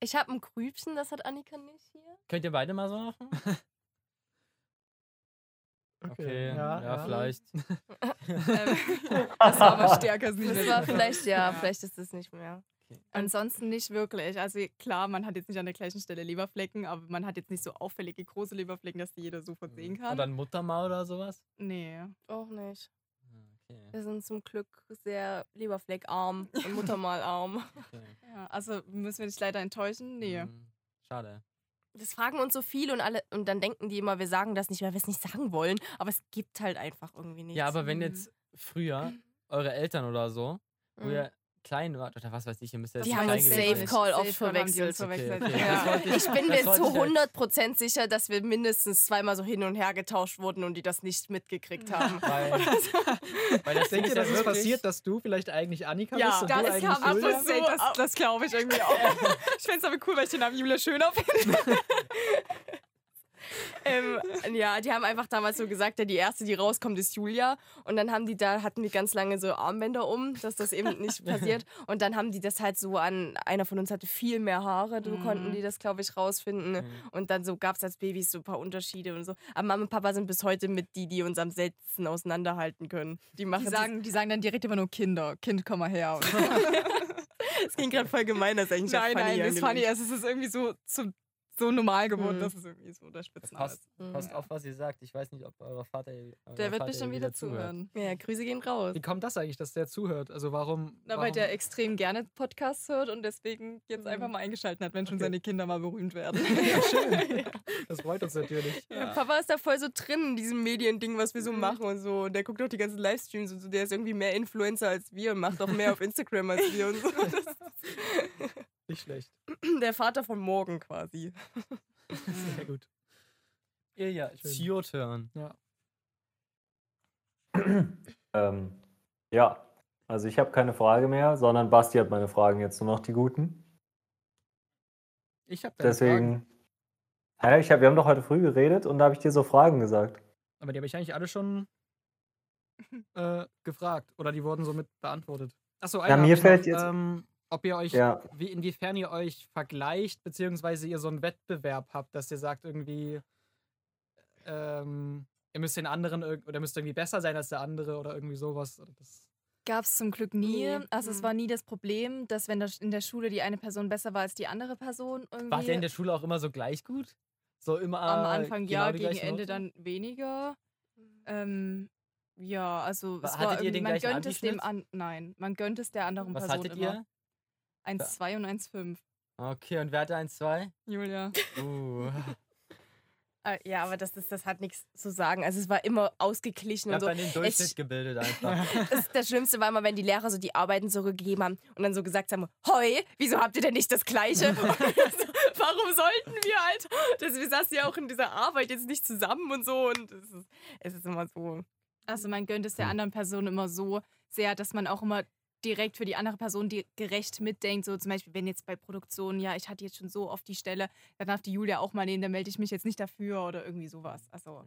Ich habe ein Grübchen, das hat Annika nicht hier. Könnt ihr beide mal so machen? Okay, ja, ja, ja. vielleicht. Ähm, das war aber stärker. Das war vielleicht, ja, vielleicht ist es nicht mehr. Ansonsten nicht wirklich. Also klar, man hat jetzt nicht an der gleichen Stelle Leberflecken, aber man hat jetzt nicht so auffällige große Leberflecken, dass die jeder sofort sehen kann. Oder ein Muttermal oder sowas? nee. Auch nicht. Okay. Wir sind zum Glück sehr leberfleckarm und muttermalarm. okay. Ja, also müssen wir dich leider enttäuschen? Nee. Hm, Schade. Das fragen uns so viele und alle und dann denken die immer, wir sagen das nicht, weil wir es nicht sagen wollen. Aber es gibt halt einfach irgendwie nichts. Ja, aber wenn Mhm. jetzt früher eure Eltern oder so, wo Mhm. ihr klein wart oder was weiß ich, ihr müsst jetzt Die haben uns Safe. Call oft verwechselt. verwechselt. Okay, okay. Ja. Wollte Ich bin mir zu ich halt- 100% sicher, dass wir mindestens zweimal so hin und her getauscht wurden und die das nicht mitgekriegt haben. Weil, weil das Denkt ist ihr, dass es passiert, dass du vielleicht eigentlich Annika Ja, bist und Das du eigentlich Julia? zu, das, das glaube ich irgendwie auch. Ich fände es aber cool, weil ich den Namen Julia schöner finde. ähm, ja, die haben einfach damals so gesagt, ja, die erste, die rauskommt, ist Julia. Und dann haben die da, hatten die ganz lange so Armbänder um, dass das eben nicht passiert. Und dann haben die das halt so an, einer von uns hatte viel mehr Haare, so Mhm. konnten die das, glaube ich, rausfinden. Mhm. Und dann so gab es als Babys so ein paar Unterschiede und so. Aber Mama und Papa sind bis heute mit die, die uns am seltensten auseinanderhalten können. Die machen Die sagen, die sagen dann direkt immer nur Kinder. Kind, komm mal her. Es ging gerade voll gemein, das ist eigentlich nein, nein, das ist funny. Also, es ist irgendwie so, zum, so normal geworden, Mhm. dass es irgendwie so der Spitzname passt, ist. Mhm. passt auf, was ihr sagt. Ich weiß nicht, ob euer Vater. Euer Der wird Vater bestimmt wieder zuhören. Ja, Grüße gehen raus. Wie kommt das eigentlich, dass der zuhört? Also warum? Na, warum? weil der extrem gerne Podcasts hört und deswegen jetzt einfach mal eingeschaltet hat, wenn schon Okay. seine Kinder mal berühmt werden. Ja, schön. Das freut uns natürlich. Ja, Papa ist da voll so drin in diesem Mediending, was wir so Mhm. machen und so. Und der guckt auch die ganzen Livestreams und so. Der ist irgendwie mehr Influencer als wir und macht auch mehr auf Instagram als wir und so. Nicht schlecht. der Vater von morgen quasi. Sehr gut. Ilja, Schön. it's your turn. Ja. Ähm, ja, also ich habe keine Frage mehr, sondern Basti hat meine Fragen jetzt nur noch die guten. Ich habe Fragen. Deswegen. Hä, ich hab, wir haben doch heute früh geredet und da habe ich dir so Fragen gesagt. Aber die habe ich eigentlich alle schon äh, gefragt. Oder die wurden somit beantwortet. Achso, Ja, mir fällt jetzt- Ähm, ob ihr euch, Ja. wie, inwiefern ihr euch vergleicht, beziehungsweise ihr so einen Wettbewerb habt, dass ihr sagt, irgendwie, ähm, ihr müsst den anderen oder müsst irgendwie besser sein als der andere oder irgendwie sowas. Das, Gab es zum Glück nie. Nee. Also es Mhm. war nie das Problem, dass wenn das in der Schule die eine Person besser war als die andere Person irgendwie. War der in der Schule auch immer so gleich gut? So immer am Anfang genau ja, gegen Ende Noten? dann weniger. Ähm, ja, also war man gönnt es dem an, nein, man gönnt es der anderen Was Person hattet immer. ihr? 1,2 und 1,5. Okay, und wer hatte 1, 2? Julia. Uh. Äh, Ja, aber das, ist, das hat nichts zu sagen. Also es war immer ausgeglichen Ich und so. dann den Durchschnitt Ich- gebildet einfach. Das, das Schlimmste war immer, wenn die Lehrer so die Arbeiten zurückgegeben haben und dann so gesagt haben, Hoi, wieso habt ihr denn nicht das Gleiche? So, Warum sollten wir halt? Das, wir saßen ja auch in dieser Arbeit jetzt nicht zusammen und so und es ist, es ist immer so. Also man gönnt es der anderen Person immer so sehr, dass man auch immer direkt für die andere Person die gerecht mitdenkt. So zum Beispiel, wenn jetzt bei Produktionen, ja, ich hatte jetzt schon so oft die Stelle, dann darf die Julia auch mal nehmen, dann melde ich mich jetzt nicht dafür oder irgendwie sowas. Also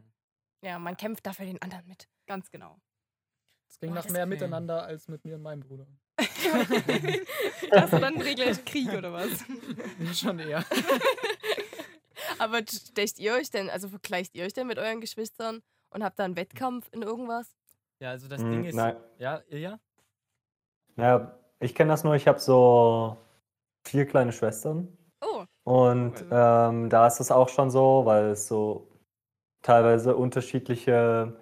Ja, man kämpft dafür den anderen mit. ganz genau. das ging Oh, nach das- mehr okay. miteinander als mit mir und meinem Bruder. Hast du dann regelrecht Krieg oder was? Schon eher. Aber stecht ihr euch denn, also vergleicht ihr euch denn mit euren Geschwistern und habt da einen Wettkampf in irgendwas? Ja, also das Hm, Ding ist. nein. Ja, Ilja? Naja, ich kenne das nur, ich habe so vier kleine Schwestern. Oh, Und ähm, da ist es auch schon so, weil es so teilweise unterschiedliche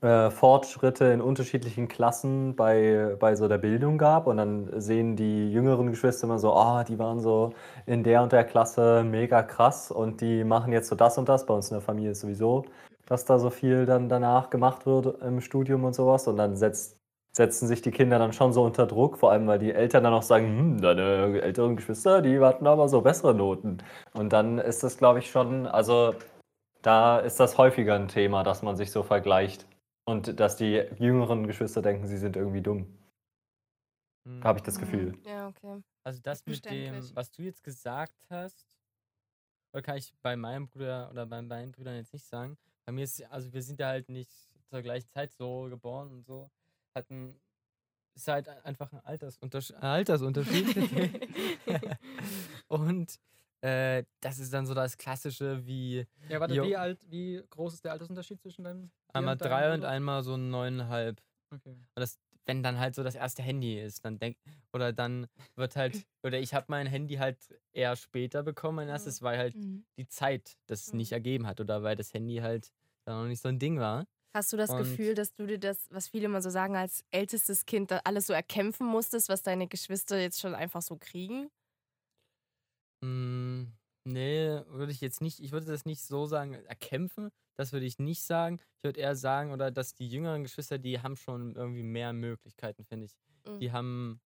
äh, Fortschritte in unterschiedlichen Klassen bei, bei so der Bildung gab. Und dann sehen die jüngeren Geschwister immer so, ah, die waren so in der und der Klasse mega krass und die machen jetzt so das und das. Bei uns in der Familie ist sowieso, dass da so viel dann danach gemacht wird im Studium und sowas. Und dann setzt, setzen sich die Kinder dann schon so unter Druck, vor allem weil die Eltern dann auch sagen, hm, deine älteren Geschwister, die hatten aber so bessere Noten. Und dann ist das, glaube ich, schon, also da ist das häufiger ein Thema, dass man sich so vergleicht. Und dass die jüngeren Geschwister denken, sie sind irgendwie dumm. Hm. Habe ich das Mhm. Gefühl. Ja, okay. Also das mit dem, was du jetzt gesagt hast, kann ich bei meinem Bruder oder bei meinen Brüdern jetzt nicht sagen. Bei mir ist, also wir sind ja halt nicht zur gleichen Zeit so geboren und so. Hatten, ist halt ein- einfach ein Altersunterschied. Altersunterschied. und Äh, das ist dann so das Klassische wie Ja, warte, Jo. wie alt, wie groß ist der Altersunterschied zwischen deinem? einmal und deinem drei und einmal so neuneinhalb. Okay. Und das, wenn dann halt so das erste Handy ist, dann denk, oder dann wird halt, oder ich habe mein Handy halt eher später bekommen, mein erstes, weil halt Mhm. die Zeit das nicht ergeben hat oder weil das Handy halt da noch nicht so ein Ding war. Hast du das Und- Gefühl, dass du dir das, was viele immer so sagen, als ältestes Kind alles so erkämpfen musstest, was deine Geschwister jetzt schon einfach so kriegen? Mm, nee, würde ich jetzt nicht, ich würde das nicht so sagen, erkämpfen, das würde ich nicht sagen. Ich würde eher sagen, oder dass die jüngeren Geschwister, die haben schon irgendwie mehr Möglichkeiten, finde ich. Mhm. Die haben,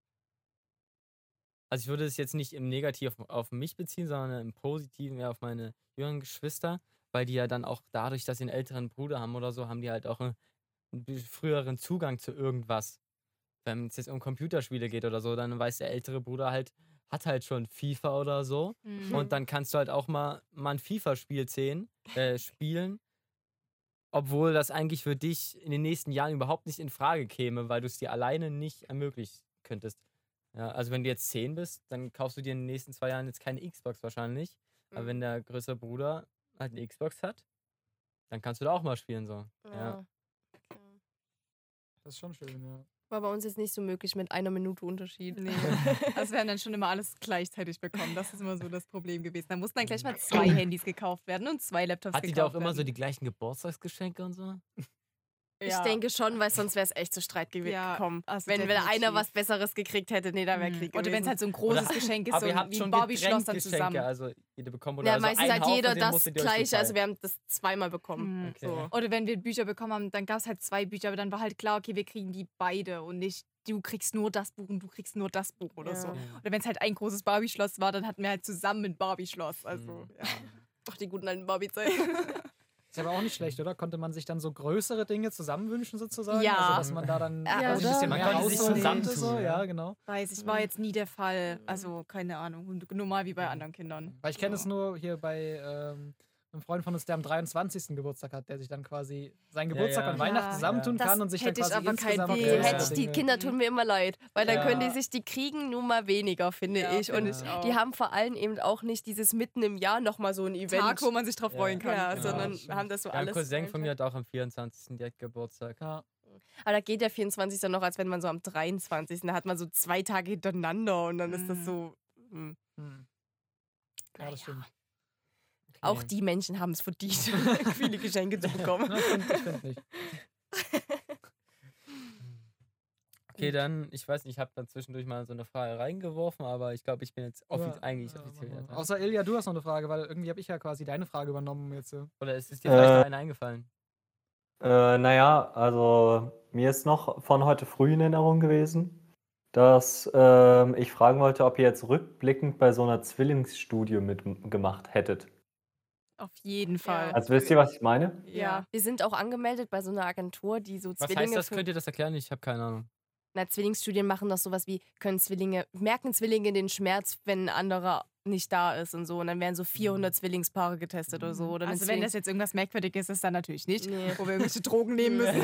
also ich würde es jetzt nicht im Negativ auf, auf mich beziehen, sondern im Positiven eher auf meine jüngeren Geschwister, weil die ja dann auch dadurch, dass sie einen älteren Bruder haben oder so, haben die halt auch einen, einen be- früheren Zugang zu irgendwas. Wenn es jetzt um Computerspiele geht oder so, dann weiß der ältere Bruder halt, hat halt schon FIFA oder so. Mhm. Und dann kannst du halt auch mal, mal ein FIFA-Spiel sehen, äh, spielen, obwohl das eigentlich für dich in den nächsten Jahren überhaupt nicht in Frage käme, weil du es dir alleine nicht ermöglichen könntest. Ja, also wenn du jetzt 10 bist, dann kaufst du dir in den nächsten zwei Jahren jetzt keine Xbox wahrscheinlich. Aber Mhm. wenn der größere Bruder halt eine Xbox hat, dann kannst du da auch mal spielen so. Ja. Ja. Okay. Das ist schon schön, ja. War bei uns jetzt nicht so möglich mit einer Minute Unterschied. Nee. Also wir haben dann schon immer alles gleichzeitig bekommen. Das ist immer so das Problem gewesen. Da mussten dann gleich mal zwei Handys gekauft werden und zwei Laptops Hat die gekauft da auch immer so werden. die gleichen Geburtstagsgeschenke und so? Ich Ja. denke schon, weil sonst wäre es echt zu Streit gew- Ja, gekommen. also wenn, wenn einer definitiv. was Besseres gekriegt hätte, nee, da wäre Mhm. Krieg Oder wenn es halt so ein großes Oder- Geschenk ist, so habt wie ein schon Barbie-Schloss dann zusammen. also jeder bekommen oder ja, also meistens ein hat Haufen, jeder das gleiche. Also wir haben das zweimal bekommen. Mhm. Okay. So. Oder wenn wir Bücher bekommen haben, dann gab es halt zwei Bücher, aber dann war halt klar, okay, wir kriegen die beide und nicht, du kriegst nur das Buch und du kriegst nur das Buch oder Ja. so. Oder wenn es halt ein großes Barbie-Schloss war, dann hatten wir halt zusammen ein Barbie-Schloss. Also, Mhm. ja. Ach, die guten alten Barbie-Zeiten. Ist aber auch nicht schlecht, oder? Konnte man sich dann so größere Dinge zusammenwünschen sozusagen? Ja. Also, dass man da dann Ja, quasi ein oder? bisschen Man mehr konnte, so. ja. Genau. Weiß ich, war jetzt nie der Fall. Also, keine Ahnung. Normal wie bei anderen Kindern. Weil ich kenne es nur hier bei ähm, einem Freund von uns, der am 23. Geburtstag hat, der sich dann quasi seinen Ja, Geburtstag ja. und Weihnachten Ja. zusammentun kann und sich dann hätte ich quasi aber kein insgesamt Problem. größere Hätte ich die Kinder tun mir immer leid, weil dann Ja. können die sich die kriegen nur mal weniger, finde Ja, ich. Und auch. die haben vor allem eben auch nicht dieses mitten im Jahr nochmal so ein Event. Tag, wo man sich drauf Ja. freuen kann. ja, Genau. sondern stimmt. haben das so Ja, ein alles. Cousin von mir hat auch am 24. direkt Geburtstag. Ja. Aber da geht der 24. dann noch, als wenn man so am 23. Da hat man so zwei Tage hintereinander und dann ist das Mhm. so. hm. Hm. Ja, das stimmt. Auch die Menschen haben es verdient, viele Geschenke zu bekommen. Ja, ich finde ich find nicht. Okay, dann, ich weiß nicht, ich habe dann zwischendurch mal so eine Frage reingeworfen, aber ich glaube, ich bin jetzt offiz Ja, eigentlich ja, offiziell. dran. Außer Ilja, du hast noch eine Frage, weil irgendwie habe ich ja quasi deine Frage übernommen jetzt. so. Oder ist es dir vielleicht Äh, noch eine eingefallen? Äh, naja, also mir ist noch von heute früh in Erinnerung gewesen, dass ähm, ich fragen wollte, ob ihr jetzt rückblickend bei so einer Zwillingsstudie mitgemacht hättet. Auf jeden Fall. Also wisst ihr, was ich meine? Ja. Wir sind auch angemeldet bei so einer Agentur, die so Was heißt das? für- Könnt ihr das erklären? Ich habe keine Ahnung. Na, Zwillingsstudien machen doch sowas wie, können Zwillinge, merken Zwillinge den Schmerz, wenn ein anderer nicht da ist und so. Und dann werden so 400 Zwillingspaare getestet oder so. Oder also wenn das jetzt irgendwas Merkwürdiges ist, dann natürlich nicht. Nee. Wo wir irgendwelche Drogen nehmen müssen.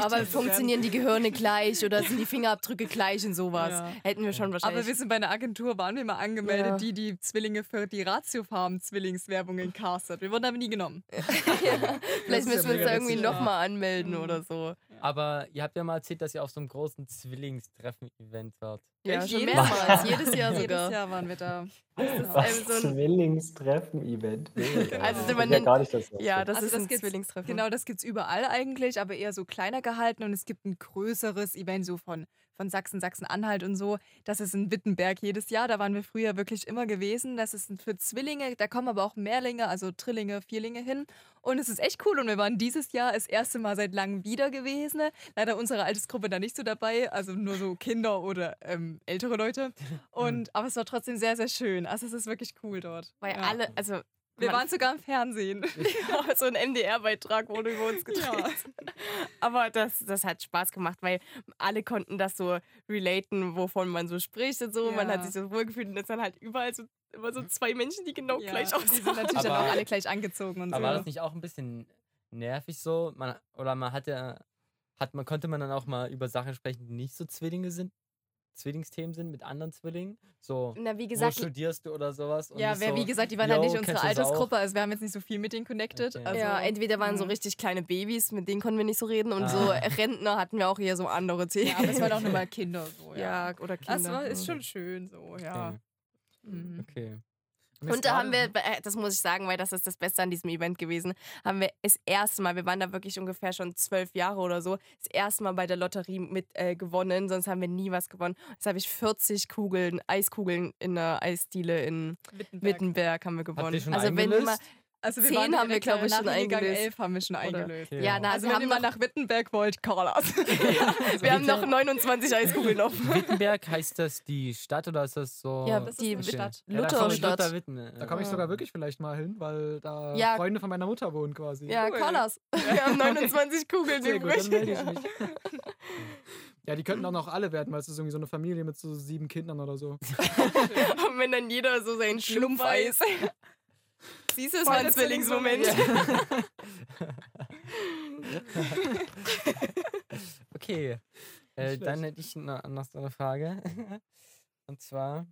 Aber funktionieren die Gehirne gleich oder sind die Fingerabdrücke gleich und sowas? Ja. Hätten wir schon wahrscheinlich. Aber wir sind bei einer Agentur, waren wir mal angemeldet, Ja. die die Zwillinge für die Ratiofarm-Zwillingswerbungen castet. Wir wurden aber nie genommen. ja. Vielleicht ist müssen wir uns da irgendwie nochmal anmelden Mhm. oder so. Aber ihr habt ja mal erzählt, dass ihr auf so einem großen Zwillingstreffen-Event wart. Ja, Echt? schon Jedes mehrmals. Jahr? Jedes Jahr sogar. Jedes Jahr waren wir da. Was? so ein- Zwillingstreffen-Event. Also, man wusste nennt- gar nicht, das Ja, das Also ist das ein Zwillingstreffen. Genau, das gibt es überall eigentlich, aber eher so kleiner gehalten. Und es gibt ein größeres Event so von, von Sachsen, Sachsen-Anhalt und so. Das ist in Wittenberg jedes Jahr. Da waren wir früher wirklich immer gewesen. Das ist für Zwillinge, da kommen aber auch Mehrlinge, also Trillinge, Vierlinge hin. Und es ist echt cool. Und wir waren dieses Jahr das erste Mal seit langem wieder gewesen. Leider unsere Altersgruppe da nicht so dabei, also nur so Kinder oder ähm, ältere Leute. Und, aber es war trotzdem sehr, sehr schön. Also es ist wirklich cool dort. Weil Ja. alle, also. Wir waren sogar im Fernsehen. Ja, so ein MDR-Beitrag wurde über uns gedreht. Ja. Aber das, das hat Spaß gemacht, weil alle konnten das so relaten, wovon man so spricht und so. Man hat Ja. sich so wohlgefühlt und das dann halt überall so, immer so zwei Menschen, die genau Ja, gleich und Die sind natürlich dann Aber- auch alle gleich angezogen und Aber so. war das nicht auch ein bisschen nervig so? Man, oder man hatte, hat man, konnte man dann auch mal über Sachen sprechen, die nicht so Zwillinge sind? Zwillingsthemen sind mit anderen Zwillingen? So, Na, wie wo gesagt, studierst du oder sowas? Und Ja, wer, so, wie gesagt, die waren halt nicht unsere? Altersgruppe, also wir haben jetzt nicht so viel mit denen connected. Okay. Also, ja, entweder waren so mhm. richtig kleine Babys, mit denen konnten wir nicht so reden, und so Ah. Rentner hatten wir auch eher so andere Themen. ja, aber es waren auch nur mal Kinder so, ja. Ja, oder Kinder. Das war, ist Mhm. schon schön so, ja. Okay. Mhm. okay. Ist Und da haben wir, äh, das muss ich sagen, weil das ist das Beste an diesem Event gewesen, haben wir das erste Mal, wir waren da wirklich ungefähr schon zwölf Jahre oder so, das erste Mal bei der Lotterie mit äh, gewonnen, sonst haben wir nie was gewonnen. Jetzt habe ich 40 Kugeln, Eiskugeln in der Eisdiele in Wittenberg. Wittenberg haben wir gewonnen. also wenn eingelöst? mal, Also wir Zehn waren haben wir, direkt glaub ich, schon eingelöst. Elf haben wir schon eingelöst. Okay. ja, na, Also wir wenn ihr mal nach Wittenberg wollt, Carlas. wir haben noch 29 Eiskugeln offen. Wittenberg heißt das die Stadt oder ist das so? Ja, das ist die Stadt. Ja, Lutherstadt. Luther Witten, Da komme ich Ja. sogar wirklich vielleicht mal hin, weil da Ja. Freunde von meiner Mutter wohnen quasi. Ja, Cool. Carlas. Wir haben 29 Kugeln Sehr gut, übrig. dann ich mich. Ja, die könnten auch noch alle werden, weil es ist irgendwie so eine Familie mit so sieben Kindern oder so. Und wenn dann jeder so sein Schlumpfeis. Siehst du, es war ein der Zwillingsmoment. Okay. Äh, dann hätte ich eine Frage. Und zwar,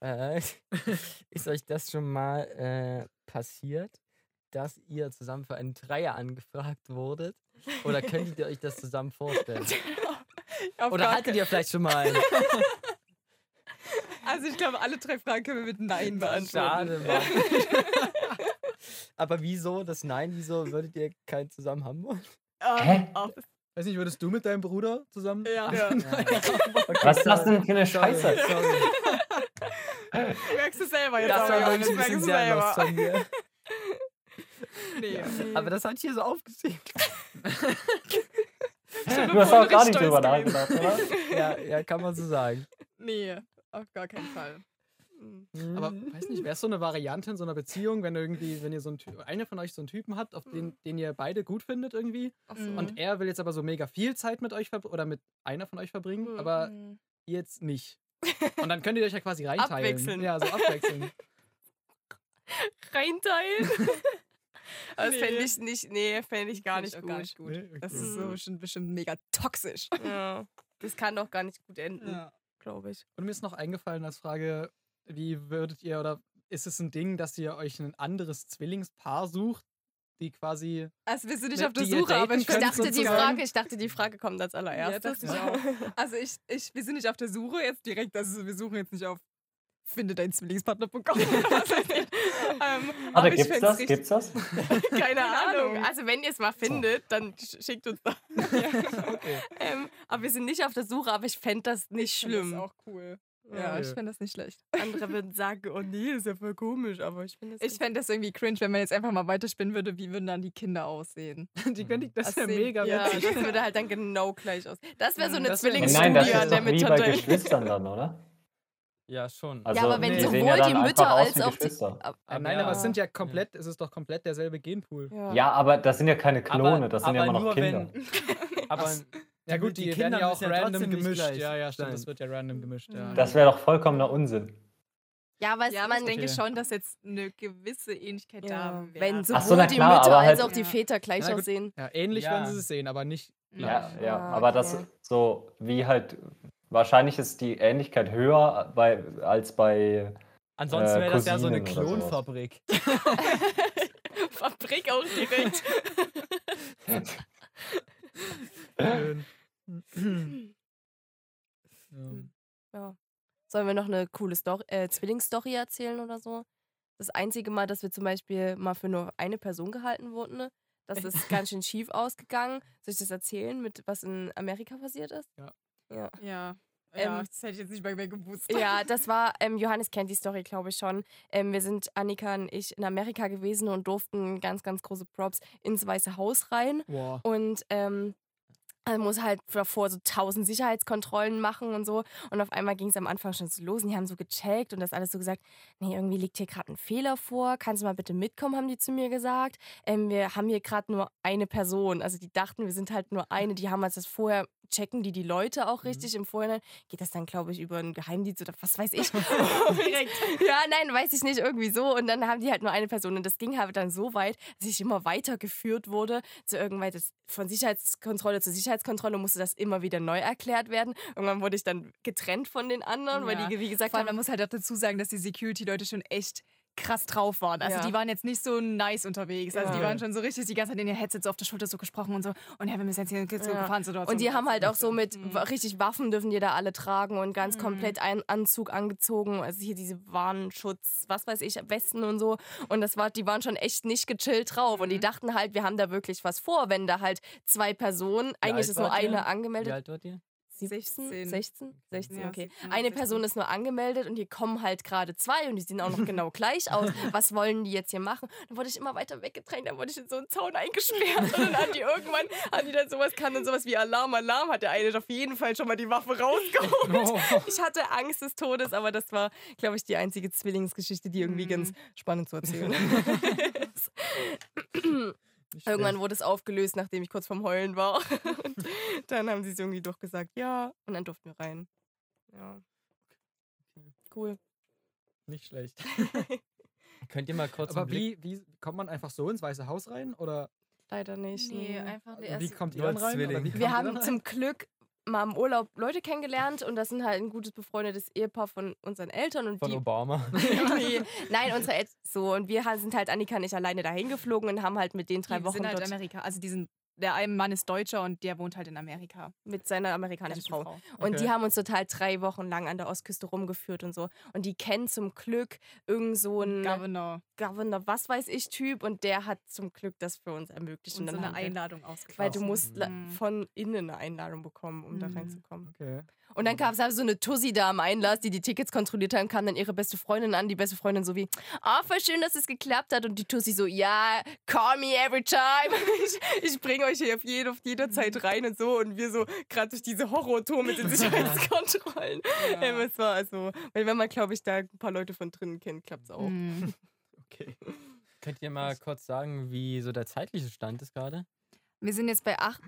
äh, ist euch das schon mal äh, passiert, dass ihr zusammen für einen Dreier angefragt wurdet? Oder könntet ihr euch das zusammen vorstellen? Oder hattet ihr vielleicht schon mal einen? Also ich glaube, alle drei Fragen können wir mit Nein beantworten. Schade, Mann. Aber wieso das Nein? Wieso würdet ihr keinen zusammen haben wollen? Hä? Ah, Weiß nicht, würdest du mit deinem Bruder zusammen? Ja. Ja. Was ist das denn für eine Scheiße? sorry. Merkst du selber jetzt Das auch, war ja, wirklich ein merkst bisschen sehr selber. lost von mir. Nee. Aber das hat hier so aufgeschrieben. Du hast auch gar nicht drüber nachgedacht, oder? Ja, ja, kann man so sagen. nee, auf gar keinen Fall. Aber weiß nicht, wäre es so eine Variante in so einer Beziehung, wenn irgendwie, wenn ihr so ein Ty- eine von euch so einen Typen habt, auf den, den ihr beide gut findet irgendwie, Ach so. Und er will jetzt aber so mega viel Zeit mit euch verbringen oder mit einer von euch verbringen, Mhm. aber ihr jetzt nicht. Und dann könnt ihr euch ja quasi reinteilen. Abwechseln. Ja, so abwechseln. Reinteilen. Das Nee. fände ich nicht, nee, fände ich gar nicht ich gut. gar nicht gut. Nee, okay. Das ist so bestimmt mega toxisch. Ja. Das kann doch gar nicht gut enden, Ja. Glaube ich. Und mir ist noch eingefallen als Frage, wie würdet ihr oder ist es ein Ding, dass ihr euch ein anderes Zwillingspaar sucht, die quasi Also wir sind nicht Mit auf der Suche, aber ich dachte, die Frage, ich dachte, die Frage kommt als allererstes. dachte ich auch. Also ich, ich, wir sind nicht auf der Suche jetzt direkt, also wir suchen jetzt nicht auf finde deinen Zwillingspartner.com oder was weiß ich. Ähm, Aber ich gibt's das? richtig- Gibt's das? Keine Ahnung. Ahnung. Also wenn ihr es mal findet, dann sch- schickt uns das. Okay. ähm, aber wir sind nicht auf der Suche, aber ich fände das nicht Ich find schlimm. Das auch cool. Ja, Okay. ich finde das nicht schlecht. Andere würden sagen, oh nee, ist ja voll komisch, aber ich finde das Ich fände das irgendwie cringe, wenn man jetzt einfach mal weiterspinnen würde, wie würden dann die Kinder aussehen. Die könnte ich, das Das wäre sehen- mega ja, witzig. das würde halt dann genau gleich aus. Das wäre so Mhm, eine Nein, Zwillingsstudie ist der doch wie bei. Geschwistern dann, oder? Ja, schon. Also, Ja, aber wenn nee, die sowohl ja die einfach Mütter als auch die. Geschwister. Ab- Ah, Nein, aber es Ja. sind ja komplett, es ist doch komplett derselbe Genpool. Ja. Ja, aber das sind ja keine Klone, das sind ja aber immer noch nur Kinder. Wenn, aber Ja gut, die, werden ja auch random gemischt. gleich Ja, ja, stimmt, das wird ja random gemischt. Ja. Das wäre doch vollkommener Unsinn. Ja, aber, Ja, aber man ich denke schon, dass jetzt eine gewisse Ähnlichkeit ja, da wäre. wenn sowohl so, na die klar, Mütter aber als halt- auch die Ja. Väter gleich Ja, aussehen. ja, ähnlich Ja. werden sie es sehen, aber nicht Ja, gleich. ja. Ah, Aber das so wie halt, wahrscheinlich ist die Ähnlichkeit höher bei, als bei. ansonsten Äh, wäre das ja so eine. Klonfabrik. Fabrik auch direkt. Schön. ja. Ja. Sollen wir noch eine coole Story, äh, Zwillingsstory erzählen oder so? Das einzige Mal, dass wir zum Beispiel mal für nur eine Person gehalten wurden, ne? das ist ganz schön schief ausgegangen. Soll ich das erzählen, mit was in Amerika passiert ist? Ja. Ja. Ja. Ähm, ja, das hätte ich jetzt nicht mal mehr gewusst. Ja, das war, ähm, Johannes kennt die Story, glaube ich schon. Ähm, wir sind, Annika und ich, in Amerika gewesen und durften ganz, ganz große Props ins Weiße Haus rein. Boah. Und man muss halt davor so tausend Sicherheitskontrollen machen und so. Und auf einmal ging es am Anfang schon so los und die haben so gecheckt und das alles so gesagt, nee, irgendwie liegt hier gerade ein Fehler vor. Kannst du mal bitte mitkommen, haben die zu mir gesagt. Ähm, wir haben hier gerade nur eine Person. Also die dachten, wir sind halt nur eine. Die haben uns das vorher checken die die Leute auch Mhm. richtig im Vorhinein? Geht das dann, glaube ich, über einen Geheimdienst oder was weiß ich? Direkt. Ja, nein, weiß ich nicht, irgendwie so. Und dann haben die halt nur eine Person. Und das ging halt dann so weit, dass ich immer weitergeführt wurde zu irgendweit das- von Sicherheitskontrolle zu Sicherheitskontrolle musste das immer wieder neu erklärt werden. Irgendwann wurde ich dann getrennt von den anderen, weil Ja. die, wie gesagt, Vor allem, haben, man muss halt auch dazu sagen, dass die Security-Leute schon echt krass drauf waren. Also Ja. die waren jetzt nicht so nice unterwegs. Also Ja. die waren schon so richtig die ganze Zeit in ihr Headset so auf der Schulter so gesprochen und so. Und ja, wir müssen jetzt hier so Ja. gefahren Situation. Und die haben halt auch so mit Mhm. richtig Waffen dürfen die da alle tragen und ganz Mhm. komplett einen Anzug angezogen. Also hier diese Warnschutz, was weiß ich, Westen und so. Und das war, die waren schon echt nicht gechillt drauf. Und die Mhm. dachten halt, wir haben da wirklich was vor, wenn da halt zwei Personen, eigentlich ist nur eine Wie angemeldet. alt wart ihr? 17? 16. 16? 16, Ja, okay. 17, Eine 16. Person ist nur angemeldet und hier kommen halt gerade zwei und die sehen auch noch genau gleich aus. Was wollen die jetzt hier machen? Dann wurde ich immer weiter weggedrängt, dann wurde ich in so einen Zaun eingesperrt und dann haben die irgendwann, haben die dann sowas, kann dann sowas wie Alarm, Alarm, hat der eine auf jeden Fall schon mal die Waffe rausgeholt. Oh. Ich hatte Angst des Todes, aber das war, glaube ich, die einzige Zwillingsgeschichte, die irgendwie Mhm. ganz spannend zu erzählen ist. Nicht Irgendwann schlecht. wurde es aufgelöst, nachdem ich kurz vorm Heulen war. Und dann haben sie es irgendwie durchgesagt, ja. Und dann durften wir rein. Ja. Cool. Nicht schlecht. Könnt ihr mal kurz Aber wie, wie kommt man einfach so ins Weiße Haus rein? Oder Leider nicht. Nee, nee. einfach die wie erste. kommt ihr dann rein? Wie Wir haben zum Glück mal im Urlaub Leute kennengelernt und das sind halt ein gutes befreundetes Ehepaar von unseren Eltern und von die Obama? nee, nein, unsere Eltern so und wir sind halt Annika und ich alleine dahin geflogen und haben halt mit den drei die Wochen sind halt dort Amerika. Also die sind, der eine Mann ist Deutscher und der wohnt halt in Amerika. mit seiner amerikanischen Deutsche Frau. Und Okay. die haben uns total drei Wochen lang an der Ostküste rumgeführt und so. Und die kennen zum Glück irgend so einen Governor. Governor, was weiß ich, Typ. Und der hat zum Glück das für uns ermöglicht. Und so dann eine Einladung ausgeschlossen. Weil du musst Mhm. von innen eine Einladung bekommen, um da Mhm. reinzukommen. Okay. Und dann gab es halt so eine Tussi da am Einlass, die die Tickets kontrolliert hat, und kam dann ihre beste Freundin an. Die beste Freundin so wie, ah, voll schön, dass es geklappt hat. Und die Tussi so, ja, call me every time. Ich, ich bringe euch hier auf, jede, auf jeder Zeit rein und so. Und wir so gerade durch diese Horrortour mit den Sicherheitskontrollen. Ähm, es war also, weil wenn man, glaube ich, da ein paar Leute von drinnen kennt, klappt es auch. Mhm. Okay. Könnt ihr mal kurz sagen, wie so der zeitliche Stand ist gerade? Wir sind jetzt bei acht,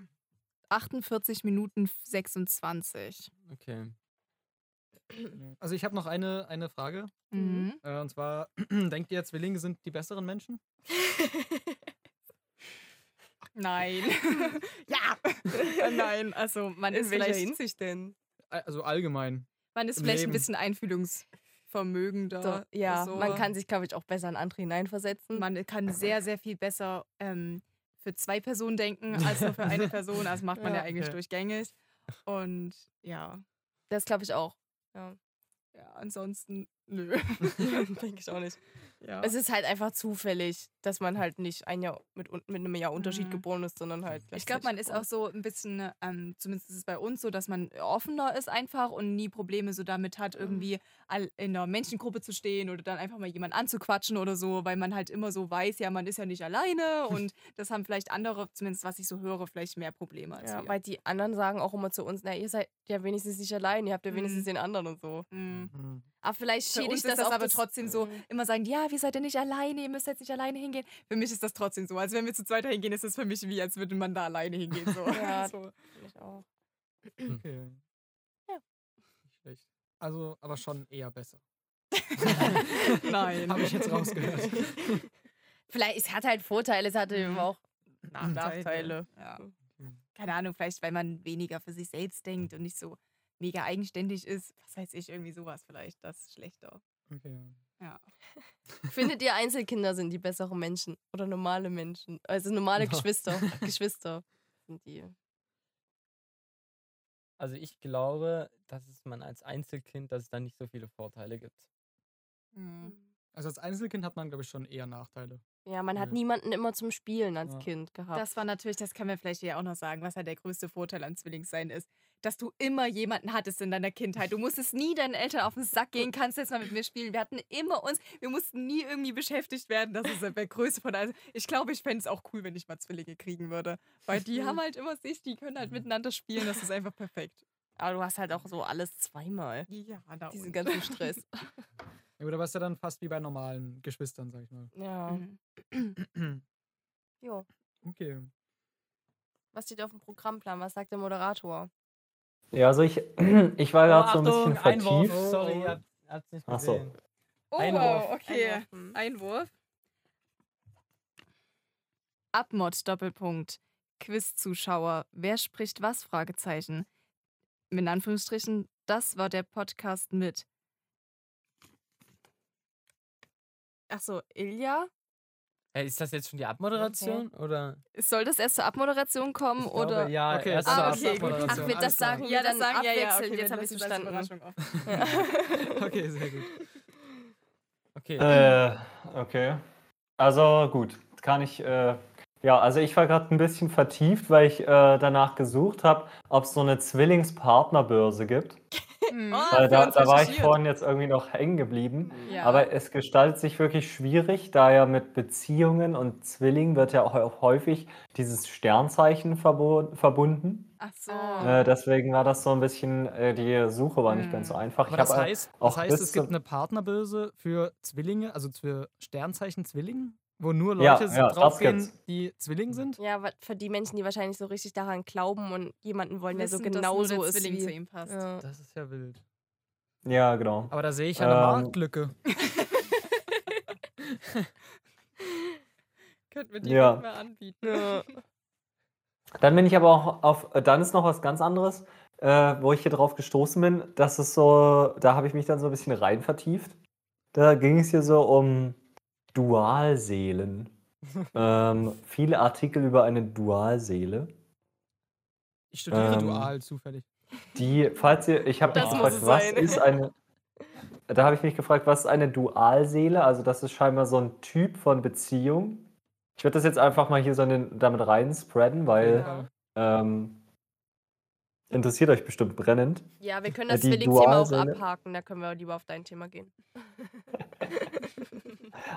48 Minuten 26. Okay. Also ich habe noch eine, eine Frage. Mhm. Äh, und zwar, denkt ihr, Zwillinge sind die besseren Menschen? Nein. ja. Äh, Nein, also man In ist welcher vielleicht, Hinsicht denn? Also allgemein. man ist vielleicht Leben? ein bisschen einfühlungsvermögender. So, ja, so. man kann sich, glaube ich, auch besser in andere hineinversetzen. man kann sehr, sehr viel besser ähm, für zwei Personen denken als nur für eine Person. Das macht man ja, Ja, eigentlich okay. durchgängig. Und ja, Das glaube ich auch. ja, ansonsten nö. Denke ich auch nicht. Ja. Es ist halt einfach zufällig, dass man halt nicht ein Jahr mit, mit einem Jahr Unterschied Mhm. geboren ist, sondern halt. Ich glaube, man ist auch so ein bisschen, ähm, zumindest ist es bei uns so, dass man offener ist einfach und nie Probleme so damit hat, irgendwie all in einer Menschengruppe zu stehen oder dann einfach mal jemanden anzuquatschen oder so, weil man halt immer so weiß, ja, man ist ja nicht alleine und das haben vielleicht andere, zumindest was ich so höre, vielleicht mehr Probleme als Ja, wir. weil die anderen sagen auch immer zu uns, na, ihr seid ja wenigstens nicht allein, ihr habt ja wenigstens Mhm. den anderen und so. Mhm. Mhm. Aber vielleicht ist das, das auf aber das- trotzdem so, Mhm. immer sagen, ja, wir seid ja nicht alleine, ihr müsst jetzt nicht alleine hingehen. Für mich ist das trotzdem so. Also wenn wir zu zweit hingehen, ist es für mich wie, als würde man da alleine hingehen. So. Ja. so. Ich auch. Okay. Ja. Nicht schlecht. Also, aber schon eher besser. Nein. Habe ich jetzt rausgehört. Vielleicht, es hat halt Vorteile, es hat eben Mhm. auch Nachteile. Nachteile. Ja. Keine Ahnung, vielleicht weil man weniger für sich selbst denkt und nicht so mega eigenständig ist. Was weiß ich, irgendwie sowas vielleicht. Das ist schlechter. Okay. Ja. Findet ihr Einzelkinder sind die besseren Menschen oder normale Menschen? Also normale Ja. Geschwister. Geschwister sind die. Also ich glaube, dass es man als Einzelkind, dass es da nicht so viele Vorteile gibt. Mhm. Also als Einzelkind hat man, glaube ich, schon eher Nachteile. Ja, man hat Ja. niemanden immer zum Spielen als Ja. Kind gehabt. Das war natürlich, das können wir vielleicht ja auch noch sagen, was halt der größte Vorteil am Zwillingssein ist. Dass du immer jemanden hattest in deiner Kindheit. Du musstest nie deinen Eltern auf den Sack gehen, kannst jetzt mal mit mir spielen. Wir hatten immer uns, wir mussten nie irgendwie beschäftigt werden. Das ist der größte von also Ich glaube, ich fände es auch cool, wenn ich mal Zwillinge kriegen würde. Weil die Mhm. haben halt immer sich, die können halt miteinander spielen. Das ist einfach perfekt. Aber du hast halt auch so alles zweimal. Ja, da Diesen ganzen Stress. Ja, gut, aber ist ja dann fast wie bei normalen Geschwistern, sag ich mal. ja. Mhm. Jo. Okay. Was steht auf dem Programmplan? Was sagt der Moderator? Ja, also ich, ich war gerade so ein bisschen Oh, Einwurf. vertieft. Sorry, ihr habt es nicht Ach so. gesehen. Oh, Einwurf. okay. Einwurf. Einwurf. Abmod Doppelpunkt. Quiz-Zuschauer. Wer spricht was? Fragezeichen. In Anführungsstrichen, das war der Podcast mit. Achso, Ilja? Äh, ist das jetzt schon die Abmoderation? Oder? Soll das erst zur Abmoderation kommen Ich oder? glaube, ja, Okay, erst so zur Ah, okay, gut. Abmoderation, Ach, wir- das sagen wir dann abwechselnd. Jetzt habe ich wir lassen das als verstanden. Okay, sehr gut. Okay. Äh, okay. Also gut, kann ich. Äh, ja, also ich war gerade ein bisschen vertieft, weil ich äh, danach gesucht habe, ob es so eine Zwillingspartnerbörse gibt. Hm. Oh, da, da war ich vorhin jetzt irgendwie noch hängen geblieben. Ja. Aber es gestaltet sich wirklich schwierig, da ja mit Beziehungen und Zwillingen wird ja auch häufig dieses Sternzeichen verbo- verbunden. Ach so. Ah. Äh, deswegen war das so ein bisschen, äh, die Suche war nicht ganz so einfach. Aber Ich das heißt, auch das heißt es gibt eine Partnerbörse für Zwillinge, also für Sternzeichen Zwillinge, wo nur Ja, Leute ja, das draufgehen, die Zwilling sind. Ja, für die Menschen, die wahrscheinlich so richtig daran glauben und jemanden wollen, der so Wissen, genau so ist Zwilling wie... zu ihm passt. Ja. Das ist ja wild. Ja, genau. Aber da sehe ich ja eine Ähm, Marktlücke. Könnten wir die Ja. nicht mehr anbieten. Ja. Dann bin ich aber auch auf, äh, dann ist noch was ganz anderes, äh, wo ich hier drauf gestoßen bin. Das ist so, da habe ich mich dann so ein bisschen rein vertieft. Da ging es hier so um Dualseelen. ähm, viele Artikel über eine Dualseele. Ich studiere ähm, dual zufällig. Die, falls ihr, ich habe mich gefragt, was ist eine, da habe ich mich gefragt, was ist eine Dualseele? Also das ist scheinbar so ein Typ von Beziehung. Ich würde das jetzt einfach mal hier so in den, damit rein spreaden, weil Ja. ähm, interessiert euch bestimmt brennend. Ja, wir können Äh, das die Zwillingsthema auch abhaken, da können wir lieber auf dein Thema gehen.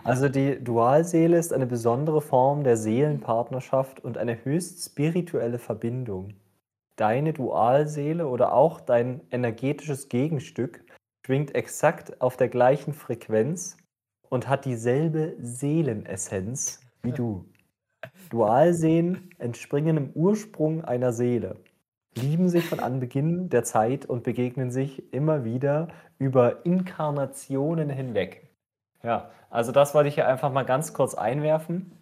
Also die Dualseele ist eine besondere Form der Seelenpartnerschaft und eine höchst spirituelle Verbindung. Deine Dualseele oder auch dein energetisches Gegenstück schwingt exakt auf der gleichen Frequenz und hat dieselbe Seelenessenz wie du. Dualseelen entspringen im Ursprung einer Seele, lieben sich von Anbeginn der Zeit und begegnen sich immer wieder über Inkarnationen hinweg. Ja, also das wollte ich hier einfach mal ganz kurz einwerfen.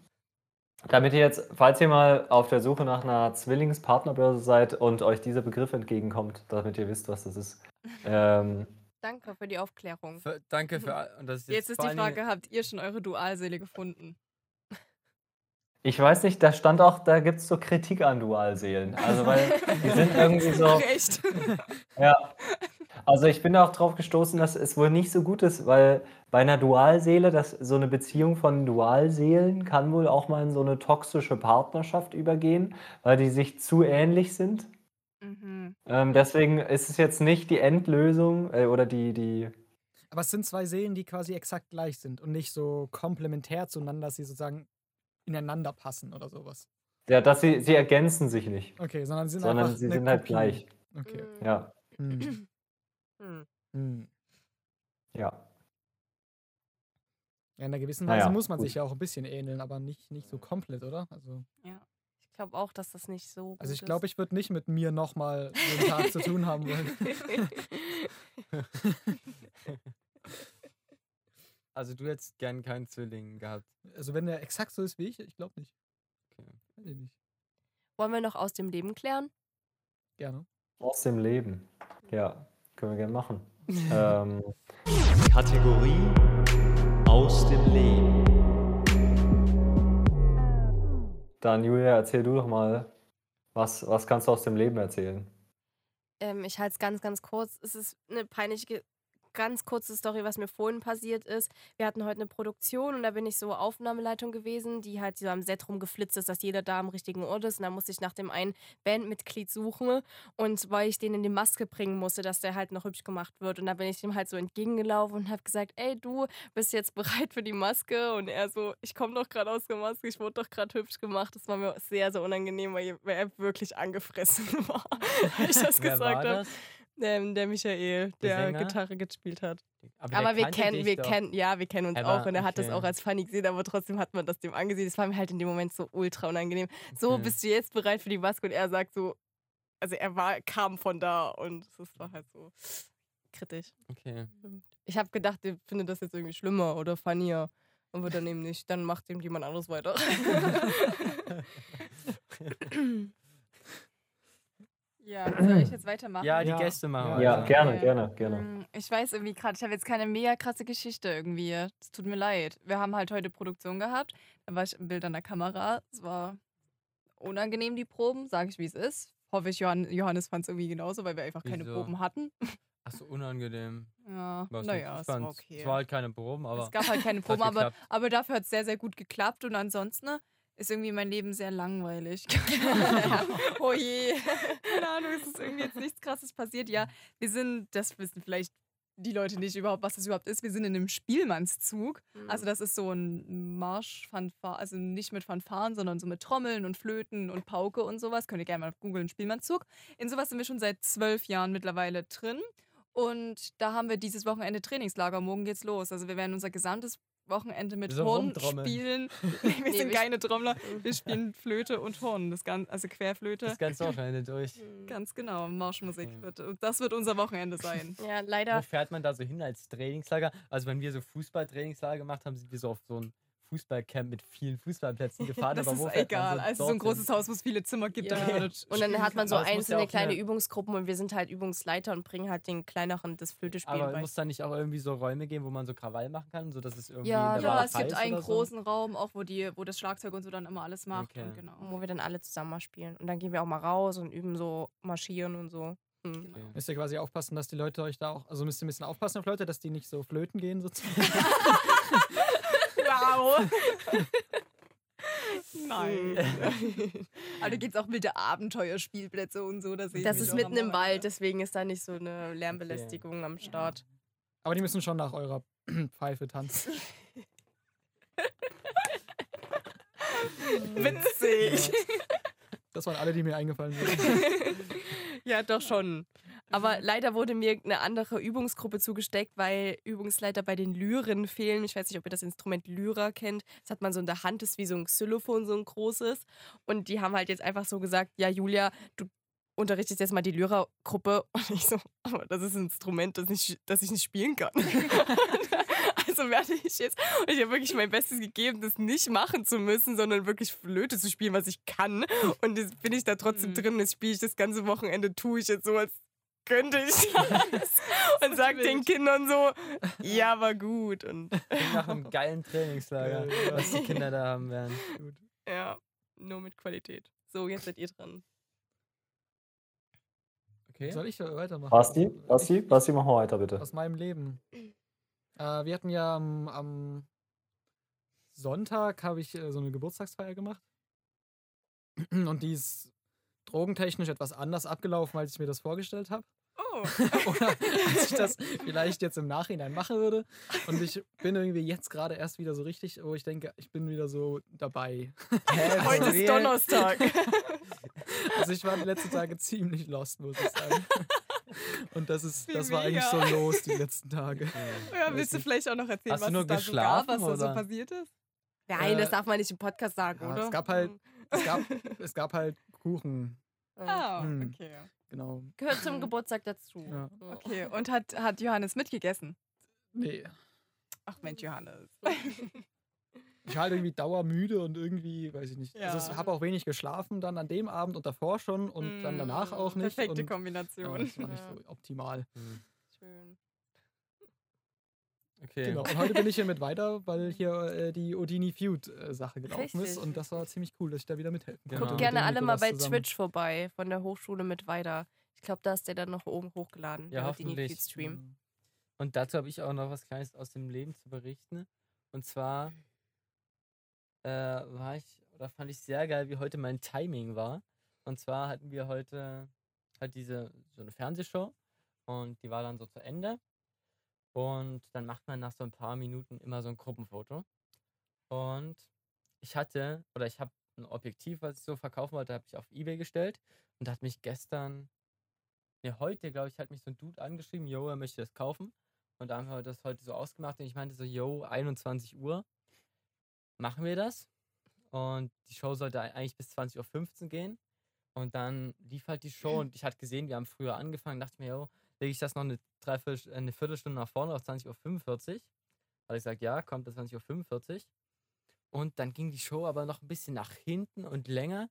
Damit ihr jetzt, falls ihr mal auf der Suche nach einer Zwillingspartnerbörse seid und euch dieser Begriff entgegenkommt, damit ihr wisst, was das ist. Ähm, Danke für die Aufklärung. Für, danke für all- und das ist Jetzt ist vor die Frage, habt ihr schon eure Dualseele gefunden? Ich weiß nicht, da stand auch, da gibt es so Kritik an Dualseelen. Also, weil die sind irgendwie so. Ach, echt? Ja. Also ich bin da auch drauf gestoßen, dass es wohl nicht so gut ist, weil bei einer Dualseele, das, so eine Beziehung von Dualseelen kann wohl auch mal in so eine toxische Partnerschaft übergehen, weil die sich zu ähnlich sind. Mhm. Ähm, deswegen ist es jetzt nicht die Endlösung äh, oder die, die. Aber es sind zwei Seelen, die quasi exakt gleich sind und nicht so komplementär zueinander, dass sie sozusagen ineinander passen oder sowas. Ja, dass sie, sie ergänzen sich nicht, Okay, sondern sie sind sondern einfach sie eine sind halt gleich. Okay. Mm, Ja, Hm. hm. Hm. ja. Ja, in einer gewissen Naja, Weise muss man gut. sich ja auch ein bisschen ähneln, aber nicht, nicht so komplett, oder? Also, Ich glaube auch, dass das nicht so gut also ich glaube, ich würde nicht mit mir nochmal jeden Tag zu tun haben wollen. Also du hättest gern keinen Zwilling gehabt. Also wenn der exakt so ist wie ich, ich glaube nicht. Okay. Weiß ich nicht. Wollen wir noch aus dem Leben klären? Gerne. Aus dem Leben. Ja, können wir gerne machen. ähm, Kategorie aus dem Leben. dann, Julia, erzähl du doch mal, was, was kannst du aus dem Leben erzählen? Ähm, ich halte es ganz, ganz kurz. Es ist eine peinliche, ganz kurze Story, was mir vorhin passiert ist. Wir hatten heute eine Produktion und da bin ich so Aufnahmeleitung gewesen, die halt so am Set rumgeflitzt ist, dass jeder da am richtigen Ort ist. Und da musste ich nach dem einen Bandmitglied suchen und weil ich den in die Maske bringen musste, dass der halt noch hübsch gemacht wird. Und da bin ich ihm halt so entgegengelaufen und habe gesagt, ey, du bist jetzt bereit für die Maske? Und er so, ich komme doch gerade aus der Maske, ich wurde doch gerade hübsch gemacht. Das war mir sehr, sehr unangenehm, weil weil er wirklich angefressen war, als ich das Wer gesagt habe. Ähm, der Michael, der, Sänger? Gitarre gespielt hat. der Aber wir kennen, wir kennen, ja, wir kennen uns Aber, auch und er hat das okay. auch als funny gesehen, aber trotzdem hat man das dem angesehen. Das war mir halt in dem Moment so ultra unangenehm. So, Okay. bist du jetzt bereit für die Maske? Und er sagt so, also er war, kam von da und das war halt so kritisch. Okay. Ich habe gedacht, ihr findet das jetzt irgendwie schlimmer oder funnier. Und wird dann eben nicht, dann macht ihm jemand anderes weiter. Ja, soll ich jetzt weitermachen? Ja, die Ja. Gäste machen Ja, Ja, gerne, Okay. gerne, gerne. Mm, Ich weiß irgendwie gerade, ich habe jetzt keine mega krasse Geschichte irgendwie. Es tut mir leid. Wir haben halt heute Produktion gehabt. Da war ich im Bild an der Kamera. Es war unangenehm, die Proben, sage ich, wie es ist. Hoffe ich, Johann, Johannes fand es irgendwie genauso, weil wir einfach keine Wieso? Proben hatten. Achso, unangenehm. Ja, naja, es war okay. Es war halt keine Proben, aber. es gab halt keine Proben, aber, aber dafür hat es sehr, sehr gut geklappt. Und ansonsten ist irgendwie mein Leben sehr langweilig. oh je. Keine Ahnung, es ist irgendwie jetzt nichts Krasses passiert. Ja, wir sind, das wissen vielleicht die Leute nicht überhaupt, was das überhaupt ist. Wir sind in einem Spielmannszug. Also das ist so ein Marschfanfare, also nicht mit Fanfaren, sondern so mit Trommeln und Flöten und Pauke und sowas. Könnt ihr gerne mal googeln, Spielmannszug. In sowas sind wir schon seit zwölf Jahren mittlerweile drin. Und da haben wir dieses Wochenende Trainingslager. Morgen geht's los. Also wir werden unser gesamtes Wochenende mit So Horn spielen. Nee, wir Nee, sind keine Trommler. Wir spielen Flöte und Horn. Das Ganze, also Querflöte. Das ganze Wochenende durch. Ganz genau, Marschmusik wird. Das wird unser Wochenende sein. Ja, Wo leider. fährt man da so hin als Trainingslager? Also, wenn wir so Fußballtrainingslager gemacht haben, sind wir so auf so ein Fußballcamp mit vielen Fußballplätzen gefahren. Das aber ist egal. so also so ein großes Haus, wo es viele Zimmer gibt. Ja. das Und dann hat man so ja einzelne auch kleine eine- Übungsgruppen und wir sind halt Übungsleiter und bringen halt den kleineren das Flötespielen Aber bei. muss da nicht auch irgendwie so Räume geben, wo man so Krawall machen kann, sodass es irgendwie. Ja, in der Ja, es gibt einen oder so? großen Raum, auch wo, die, wo das Schlagzeug und so dann immer alles macht. Okay. Und genau. wo wir dann alle zusammen mal spielen. Und dann gehen wir auch mal raus und üben so marschieren und so. Hm. Okay. Müsst ihr quasi aufpassen, dass die Leute euch da auch, also müsst ihr ein bisschen aufpassen auf Leute, dass die nicht so flöten gehen sozusagen. Wow! Nein. Aber da gibt es auch wilde Abenteuerspielplätze und so. Da Das ist mitten im Wald, deswegen ist da nicht so eine Lärmbelästigung am Start. Aber die müssen schon nach eurer Pfeife tanzen. Witzig. Das waren alle, die mir eingefallen sind. ja, doch schon. Aber leider wurde mir eine andere Übungsgruppe zugesteckt, weil Übungsleiter bei den Lyren fehlen. Ich weiß nicht, ob ihr das Instrument Lyra kennt. Das hat man so in der Hand, ist wie so ein Xylophon, so ein großes. Und die haben halt jetzt einfach so gesagt, ja, Julia, du unterrichtest jetzt mal die Lyra-Gruppe. Und ich so, aber das ist ein Instrument, das, nicht, das ich nicht spielen kann. also werde ich jetzt, und ich habe wirklich mein Bestes gegeben, das nicht machen zu müssen, sondern wirklich Flöte zu spielen, was ich kann. Und jetzt bin ich da trotzdem Mhm. drin, jetzt spiele ich das ganze Wochenende, tue ich jetzt so, als könnte ich das. Und sag den. Kindern so, ja, war gut. Und nach einem geilen Trainingslager, was die Kinder da haben werden. ja, nur mit Qualität. So, jetzt seid ihr dran. Okay. Soll ich weitermachen? Basti, Basti, Basti, mach mal weiter, bitte. Aus meinem Leben. Äh, wir hatten ja am, am Sonntag habe ich äh, so eine Geburtstagsfeier gemacht. Und die ist drogentechnisch etwas anders abgelaufen, als ich mir das vorgestellt habe. Oh. Oder als ich das vielleicht jetzt im Nachhinein machen würde. Und ich bin irgendwie jetzt gerade erst wieder so richtig, wo ich denke, ich bin wieder so dabei. Hä, Heute for real? ist Donnerstag. Also ich war die letzten Tage ziemlich lost, muss ich sagen. Und das ist, Wie das war eigentlich so los die letzten Tage. Ja, willst du vielleicht auch noch erzählen, Hast du was nur da so gab, was geschlafen, da so passiert ist? Nein, Äh, das darf man nicht im Podcast sagen, Ja, oder? es gab halt, es gab, es gab halt Kuchen. Ah, Hm. okay. Genau. Gehört zum Geburtstag dazu. Ja. Okay, und hat, hat Johannes mitgegessen? Nee, Ach Mensch, Johannes. ich war halt irgendwie dauermüde und irgendwie, weiß ich nicht. Also Ja. ich habe auch wenig geschlafen dann an dem Abend und davor schon und dann danach auch nicht. Perfekte und, ja, Kombination. das war nicht Ja. so optimal. Hm, Schön. Okay. Genau. Und heute bin ich hier mit weiter, weil hier äh, die Odini Feud äh, Sache gelaufen ist Richtig. und das war ziemlich cool, dass ich da wieder mithelfen Genau. konnte. Guckt gerne alle mal bei zusammen. Twitch vorbei, von der Hochschule mit weiter. Ich glaube, da ist der dann noch oben hochgeladen. Ja, hoffentlich. Feed Stream. Und dazu habe ich auch noch was Kleines aus dem Leben zu berichten. Und zwar äh, war ich, oder fand ich sehr geil, wie heute mein Timing war. Und zwar hatten wir heute halt diese, so eine Fernsehshow und die war dann so zu Ende. Und dann macht man nach so ein paar Minuten immer so ein Gruppenfoto. Und ich hatte, oder ich habe ein Objektiv, was ich so verkaufen wollte, habe ich auf Ebay gestellt und da hat mich gestern, ne, heute, glaube ich, hat mich so ein Dude angeschrieben, yo, er möchte das kaufen. Und da haben wir das heute so ausgemacht und ich meinte so, yo, 21 Uhr, machen wir das? Und die Show sollte ei- eigentlich bis 20.15 Uhr gehen. Und dann lief halt die Show und ich hatte gesehen, wir haben früher angefangen, dachte mir, jo, lege ich das noch eine, Dreiviertel, eine Viertelstunde nach vorne auf 20.45 Uhr. Weil ich sage, ja, kommt bis 20.45 Uhr. Und dann ging die Show aber noch ein bisschen nach hinten und länger.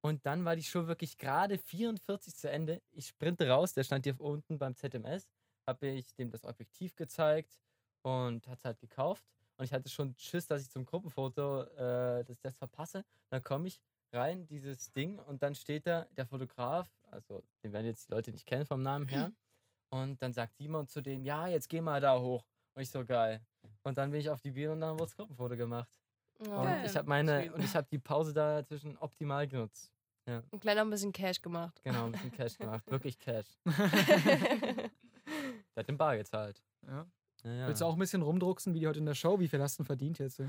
Und dann war die Show wirklich gerade 44 zu Ende. Ich sprinte raus, der stand hier unten beim ZMS. Habe ich dem das Objektiv gezeigt und hat es halt gekauft. Und ich hatte schon Schiss, dass ich zum Gruppenfoto, äh, dass das verpasse. Dann komme ich rein, dieses Ding, und dann steht da der Fotograf, also den werden jetzt die Leute nicht kennen vom Namen her. Und dann sagt Simon zu dem, ja, jetzt geh mal da hoch. Und ich so geil. Und dann bin ich auf die Bühne und dann wurde das Gruppenfoto gemacht. Und Ja. ich habe meine, Schön. und ich habe die Pause dazwischen optimal genutzt. Ein kleiner bisschen Cash gemacht. Genau, ein bisschen Cash gemacht. Wirklich Cash. Der hat den Bar gezahlt. Ja. Ja, ja. Willst du auch ein bisschen rumdrucksen, wie die heute in der Show? Wie viel hast du verdient jetzt?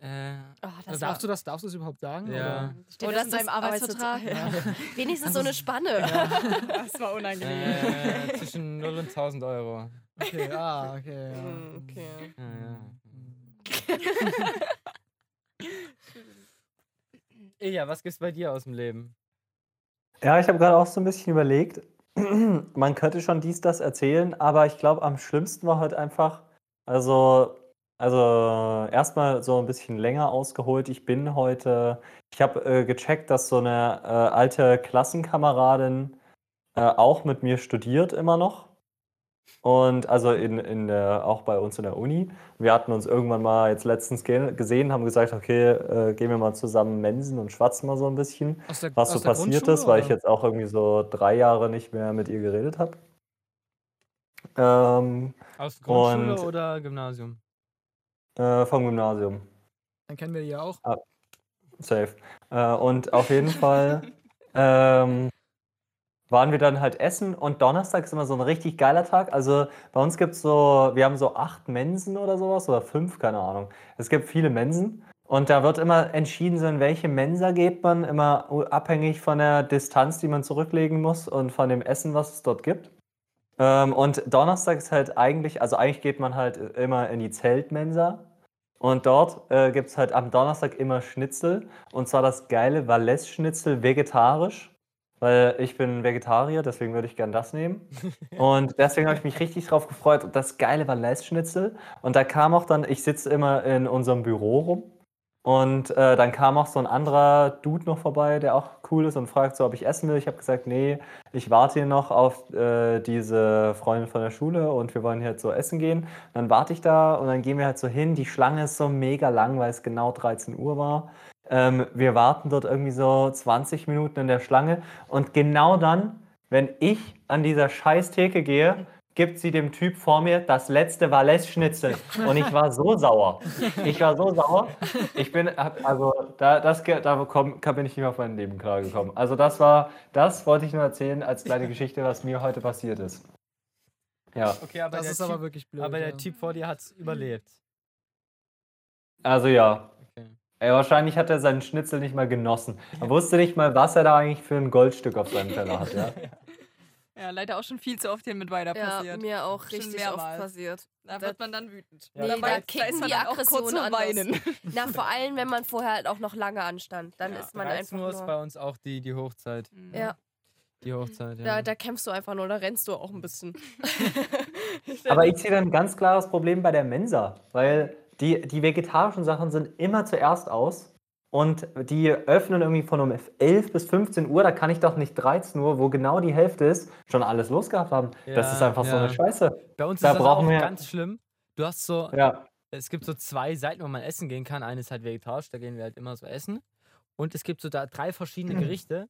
Äh, Oh, Also darfst du das, darfst du das überhaupt sagen? Ja. Steht Oder das in seinem Arbeitsvertrag? Ja. Wenigstens so eine Spanne. Das war unangenehm. äh, zwischen 0 und 1000 Euro. Okay, ah, okay. Ja. Hm, okay. Ja, ja. ja, was gibt's bei dir aus dem Leben? Ja, ich habe gerade auch so ein bisschen überlegt. Man könnte schon dies, das erzählen, aber ich glaube, am schlimmsten war heute einfach, also, also erstmal so ein bisschen länger ausgeholt. Ich bin heute, ich habe äh, gecheckt, dass so eine äh, alte Klassenkameradin äh, auch mit mir studiert immer noch. Und also in, in der, auch bei uns in der Uni. Wir hatten uns irgendwann mal jetzt letztens ge gesehen, haben gesagt, okay, äh, gehen wir mal zusammen mensen und schwatzen mal so ein bisschen der, was so passiert ist, weil ich jetzt auch irgendwie so drei Jahre nicht mehr mit ihr geredet habe. Ähm, Aus Grundschule Und- oder Gymnasium? Äh, vom Gymnasium. Dann kennen wir die ja auch. Safe. Äh, und auf jeden Fall ähm, waren wir dann halt essen und Donnerstag ist immer so ein richtig geiler Tag. Also bei uns gibt es so, wir haben so acht Mensen oder sowas oder fünf, keine Ahnung. Es gibt viele Mensen und da wird immer entschieden, so in welche Mensa geht man, immer abhängig von der Distanz, die man zurücklegen muss und von dem Essen, was es dort gibt. Ähm, und Donnerstag ist halt eigentlich, also eigentlich geht man halt immer in die Zeltmensa. Und dort äh, gibt es halt am Donnerstag immer Schnitzel. Und zwar das geile Valais-Schnitzel vegetarisch. Weil ich bin Vegetarier, deswegen würde ich gern das nehmen. Und deswegen habe ich mich richtig drauf gefreut. Und das geile Valais-Schnitzel. Und da kam auch dann, ich sitze immer in unserem Büro rum. Und äh, dann kam auch so ein anderer Dude noch vorbei, der auch cool ist und fragt so, ob ich essen will. Ich habe gesagt, nee, ich warte hier noch auf äh, diese Freundin von der Schule und wir wollen hier jetzt so essen gehen. Dann warte ich da und dann gehen wir halt so hin. Die Schlange ist so mega lang, weil es genau 13 Uhr war. Ähm, wir warten dort irgendwie so 20 Minuten in der Schlange und genau dann, wenn ich an dieser scheiß Theke gehe, gibt sie dem Typ vor mir das letzte Valais-Schnitzel. Und ich war so sauer. Ich war so sauer. Ich bin, also da, das, da komm, bin ich nicht mehr auf mein Leben klargekommen. Also das war, das wollte ich nur erzählen als kleine Geschichte, was mir heute passiert ist. Ja, Okay, aber Das der ist typ, aber wirklich blöd. aber der ja. Typ vor dir hat's überlebt. also ja. Okay. Ey, wahrscheinlich hat er seinen Schnitzel nicht mal genossen. Er wusste nicht mal, was er da eigentlich für ein Goldstück auf seinem Teller hat. Ja? Ja, leider auch schon viel zu oft hier mit weiter Ja, passiert. mir auch Schon richtig mehrmals. oft passiert. Da Da- wird man dann wütend. Ja, Nee, Dabei- da ist kicken man die auch anders. Weinen. Na, vor allem, wenn man vorher halt auch noch lange anstand. Dann Ja, ist man 13 einfach Uhr ist nur... bei uns auch die, die Hochzeit. Ja, Die Hochzeit, ja. da, da kämpfst du einfach nur, da rennst du auch ein bisschen. Aber ich sehe dann ein ganz klares Problem bei der Mensa, weil die, die vegetarischen Sachen sind immer zuerst aus und die öffnen irgendwie von um 11 bis 15 Uhr, da kann ich doch nicht 13 Uhr, wo genau die Hälfte ist, schon alles losgehabt haben. das Ja, ist einfach so ja. eine Scheiße. Bei uns Da ist das brauchen auch wir- ganz schlimm. Du hast so, Ja, es gibt so zwei Seiten, wo man essen gehen kann. Eine ist halt vegetarisch, da gehen wir halt immer so essen. Und es gibt so da drei verschiedene Gerichte.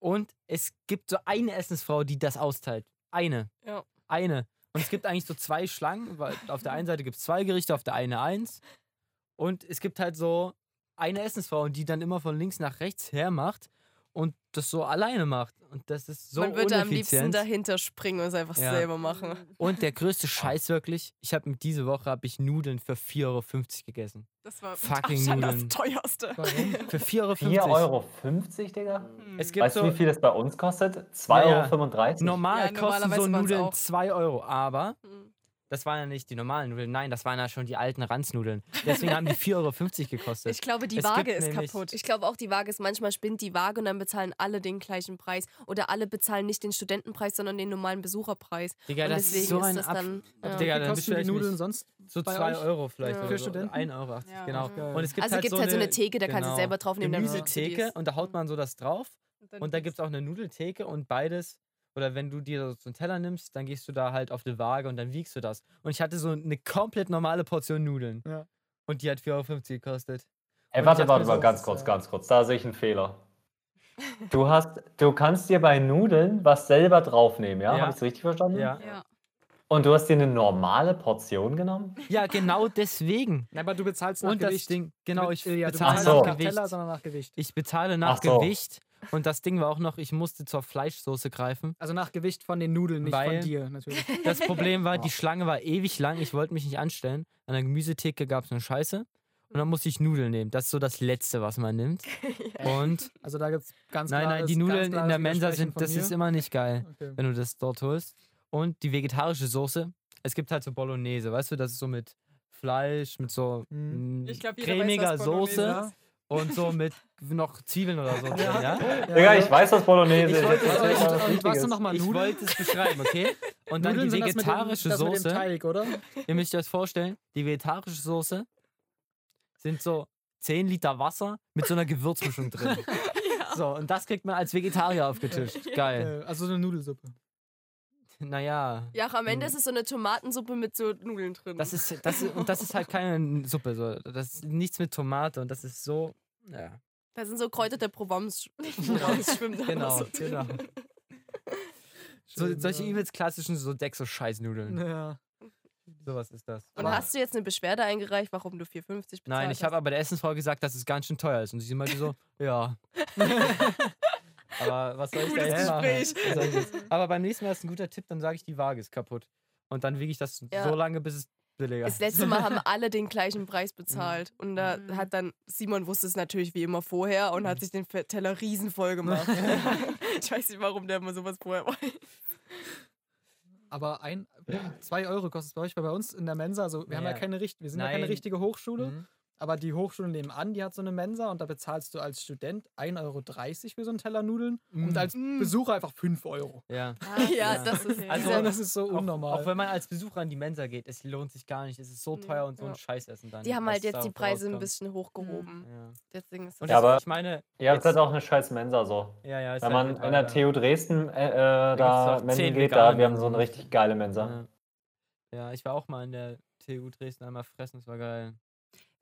Und es gibt so eine Essensfrau, die das austeilt. Eine. Ja. Eine. Und es gibt eigentlich so zwei Schlangen, weil auf der einen Seite gibt es zwei Gerichte, auf der eine eins. Und es gibt halt so eine Essensfrau, die dann immer von links nach rechts her macht und das so alleine macht. Und das ist so man würde am liebsten dahinter springen und es einfach Ja. selber machen. Und der größte Scheiß wirklich, ich habe diese Woche habe ich Nudeln für 4,50 Euro gegessen. Das war Fucking Nudeln. das teuerste. Warum? Für 4,50 Euro. 4,50 Euro, Digga. Hm. Es gibt Weißt so, du, wie viel das bei uns kostet? Ja, ja. 2,35 Euro. normal Ja, kosten so Nudeln auch. 2 Euro, aber Hm. Das waren ja nicht die normalen Nudeln, nein, das waren ja schon die alten Ranznudeln. Deswegen haben die 4,50 Euro gekostet. Ich glaube, die Es Waage ist kaputt. Ich glaube auch, die Waage ist manchmal spinnt die Waage und dann bezahlen alle den gleichen Preis. Oder alle bezahlen nicht den Studentenpreis, sondern den normalen Besucherpreis. Digga, und das deswegen ist so ist ein das Ab dann. Ja. Digga, dann bist kosten du die Nudeln sonst so bei 2 euch? Euro vielleicht Ja. oder Für so. Studenten? 1 Euro, Ja. genau. Geil. Und es gibt Also halt gibt es so halt so eine eine Theke, da kannst du genau, selber draufnehmen. dann wiegst du Gemüsetheke und da haut man so das drauf dann und da gibt es auch eine Nudeltheke und beides oder wenn du dir so einen Teller nimmst, dann gehst du da halt auf die Waage und dann wiegst du das. Und ich hatte so eine komplett normale Portion Nudeln. Ja. Und die hat 4,50 Euro gekostet. Ey, Und warte, warte mal, so, ganz das, kurz, ganz kurz. Da sehe ich einen Fehler. Du hast, du kannst dir bei Nudeln was selber draufnehmen, ja? Ja. Habe ich es richtig verstanden? Ja. Ja. Und du hast dir eine normale Portion genommen? Ja, genau deswegen. Ja, aber du bezahlst nach Und das Gewicht. Ding, genau, ich ja, bezahle so. nicht nach Gewicht. Teller, sondern nach Gewicht. Ich bezahle nach Ach so. Gewicht. Und das Ding war auch noch, ich musste zur Fleischsoße greifen. Also nach Gewicht von den Nudeln, nicht Weil- von dir natürlich. Das Problem war, die Schlange war ewig lang. Ich wollte mich nicht anstellen. An der Gemüsetheke gab es eine Scheiße. Und dann musste ich Nudeln nehmen. Das ist so das Letzte, was man nimmt. Und Also da gibt es ganz nein, nein, die Nudeln in der Mensa sind, das mir. ist immer nicht geil, Okay. wenn du das dort holst. Und die vegetarische Soße. Es gibt halt so Bolognese, weißt du, das ist so mit Fleisch, mit so Ich glaub, cremiger Soße. Und so mit noch Zwiebeln oder so. drin, ja? Digga, ich weiß, was Bolognese Ich ist. wollte ich, was Und was wollte es beschreiben, okay? Und dann Nudeln die das vegetarische das dem Soße. Teig, oder? Ihr müsst euch das vorstellen, die vegetarische Soße sind so 10 Liter Wasser mit so einer Gewürzmischung drin. So, und das kriegt man als Vegetarier aufgetischt. Geil. Also so eine Nudelsuppe. Naja. Ja, auch am Ende Mhm. ist es so eine Tomatensuppe mit so Nudeln drin. Das ist, das ist, und das ist halt keine Suppe. So. Das ist nichts mit Tomate und das ist so. Ja, da sind so Kräuter der Provence. Provence schwimmt da genau, so drin. genau. So, Schön, solche ja. übelst klassischen so Dexo-Scheißnudeln. Ja. Sowas ist das. Und Aber- hast du jetzt eine Beschwerde eingereicht, warum du 4,50 bezahlt Nein, ich habe aber der Essensfrau gesagt, dass es ganz schön teuer ist. Und sie meinte so, ja. Aber was soll ich da Gutes jetzt machen? Jetzt- Aber beim nächsten Mal ist ein guter Tipp, dann sage ich, die Waage ist kaputt. Und dann wiege ich das Ja. so lange, bis es billiger Das ist. letzte Mal haben alle den gleichen Preis bezahlt. Und da Mhm. hat dann, Simon wusste es natürlich wie immer vorher und hat sich den Teller riesenvoll gemacht. ich weiß nicht, warum der immer sowas vorher weiß. Aber ein, zwei Euro kostet es bei euch, weil bei uns in der Mensa, also wir haben ja Ja. keine, wir sind ja Nein. keine richtige Hochschule, Mhm. Aber die Hochschule nebenan, die hat so eine Mensa und da bezahlst du als Student 1,30 Euro für so einen Teller Nudeln und Mm. als Besucher einfach 5 Euro. Ja. Ja, Ja. das ist Also- Also, das ist so Auch, unnormal. auch wenn man als Besucher in die Mensa geht, es lohnt sich gar nicht. Es ist so teuer und so ein Ja. Scheißessen dann. Die haben halt jetzt da die Preise ein rauskommt. bisschen hochgehoben. Ja. Deswegen ist Und das Ja, aber- ich meine, Ihr habt jetzt- halt auch eine scheiß Mensa so. ja, ja, ist Wenn halt man in der. TU Dresden äh, äh, da auch Mensen zehn geht, da, wir haben so eine richtig geile Mensa. Ja. ja, ich war auch mal in der TU Dresden einmal fressen, das war geil.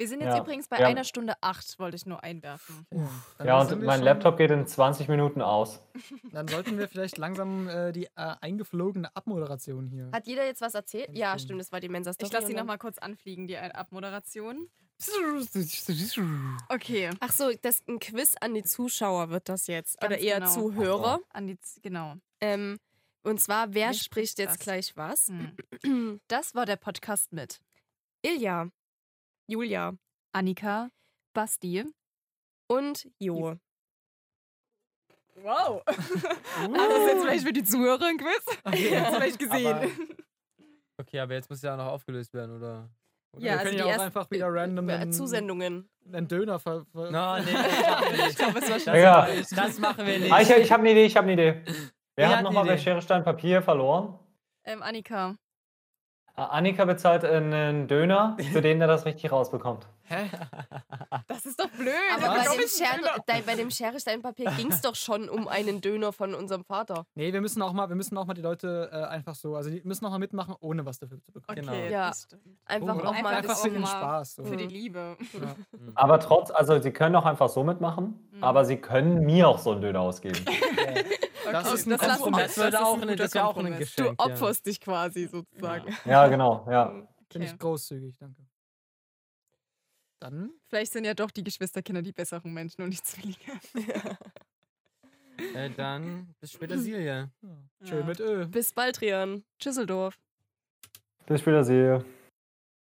Wir sind jetzt Ja. übrigens bei Ja. einer Stunde acht, wollte ich nur einwerfen. Ja, dann Ja, und mein schon- Laptop geht in 20 Minuten aus. Dann sollten wir vielleicht langsam äh, die äh, eingeflogene Abmoderation hier. Hat jeder jetzt was erzählt? Ja, Stimmt. das war die mensa Ich lasse sie nochmal kurz anfliegen, die Abmoderation. Okay. Ach so, das ein Quiz an die Zuschauer wird das jetzt. Ganz Oder eher genau. Zuhörer. An die, genau. Ähm, und zwar, wer, Wer spricht spricht jetzt gleich was? Hm. Das war der Podcast mit Ilja, Julia Annika, Basti. und Jo. Wow. das ist jetzt vielleicht für die Zuhörer ein Quiz. Jetzt vielleicht gesehen. Aber- Okay, aber jetzt muss ja noch aufgelöst werden, oder? oder? Ja, wir also können ja auch ersten- einfach wieder random Äh, einen, Zusendungen. einen Döner ver, ver No, nee, das machen wir nicht. Ich glaube, es war schon. Ja. Das machen wir nicht. Ah, ich ich habe eine Idee, ich habe eine Idee. Wer Wer hat hat nochmal bei? Schere, Stein, Papier verloren? Ähm, Annika. Ah, Annika bezahlt einen Döner für den, der das richtig rausbekommt. Hä? Das ist doch blöd. Aber bei dem, Schere, bei, dem Schere, Stein, Papier ging es doch schon um einen Döner von unserem Vater. Nee, wir müssen auch mal, wir müssen auch mal die Leute äh, einfach so, also die müssen auch mal mitmachen, ohne was dafür zu bekommen. Genau. Okay, Ja. das stimmt. Einfach Oh, auch mal. einfach für den Spaß. So. Für die Liebe. Ja. Aber trotz, also sie können auch einfach so mitmachen, Mhm. aber sie können mir auch so einen Döner ausgeben. Das ist ein das Kompromiss. Das, würde auch ein das wäre auch ein Kompromiss. Du Geschenk. opferst dich quasi sozusagen. Ja, genau, ja. Bin Okay. ich großzügig, danke. Dann Vielleicht sind ja doch die Geschwisterkinder die besseren Menschen und die Zwillinge. Ja. Äh, dann bis später, Silja. ja, Ja. mit Ö. Bis bald, Rian. Düsseldorf. Bis später, sehe.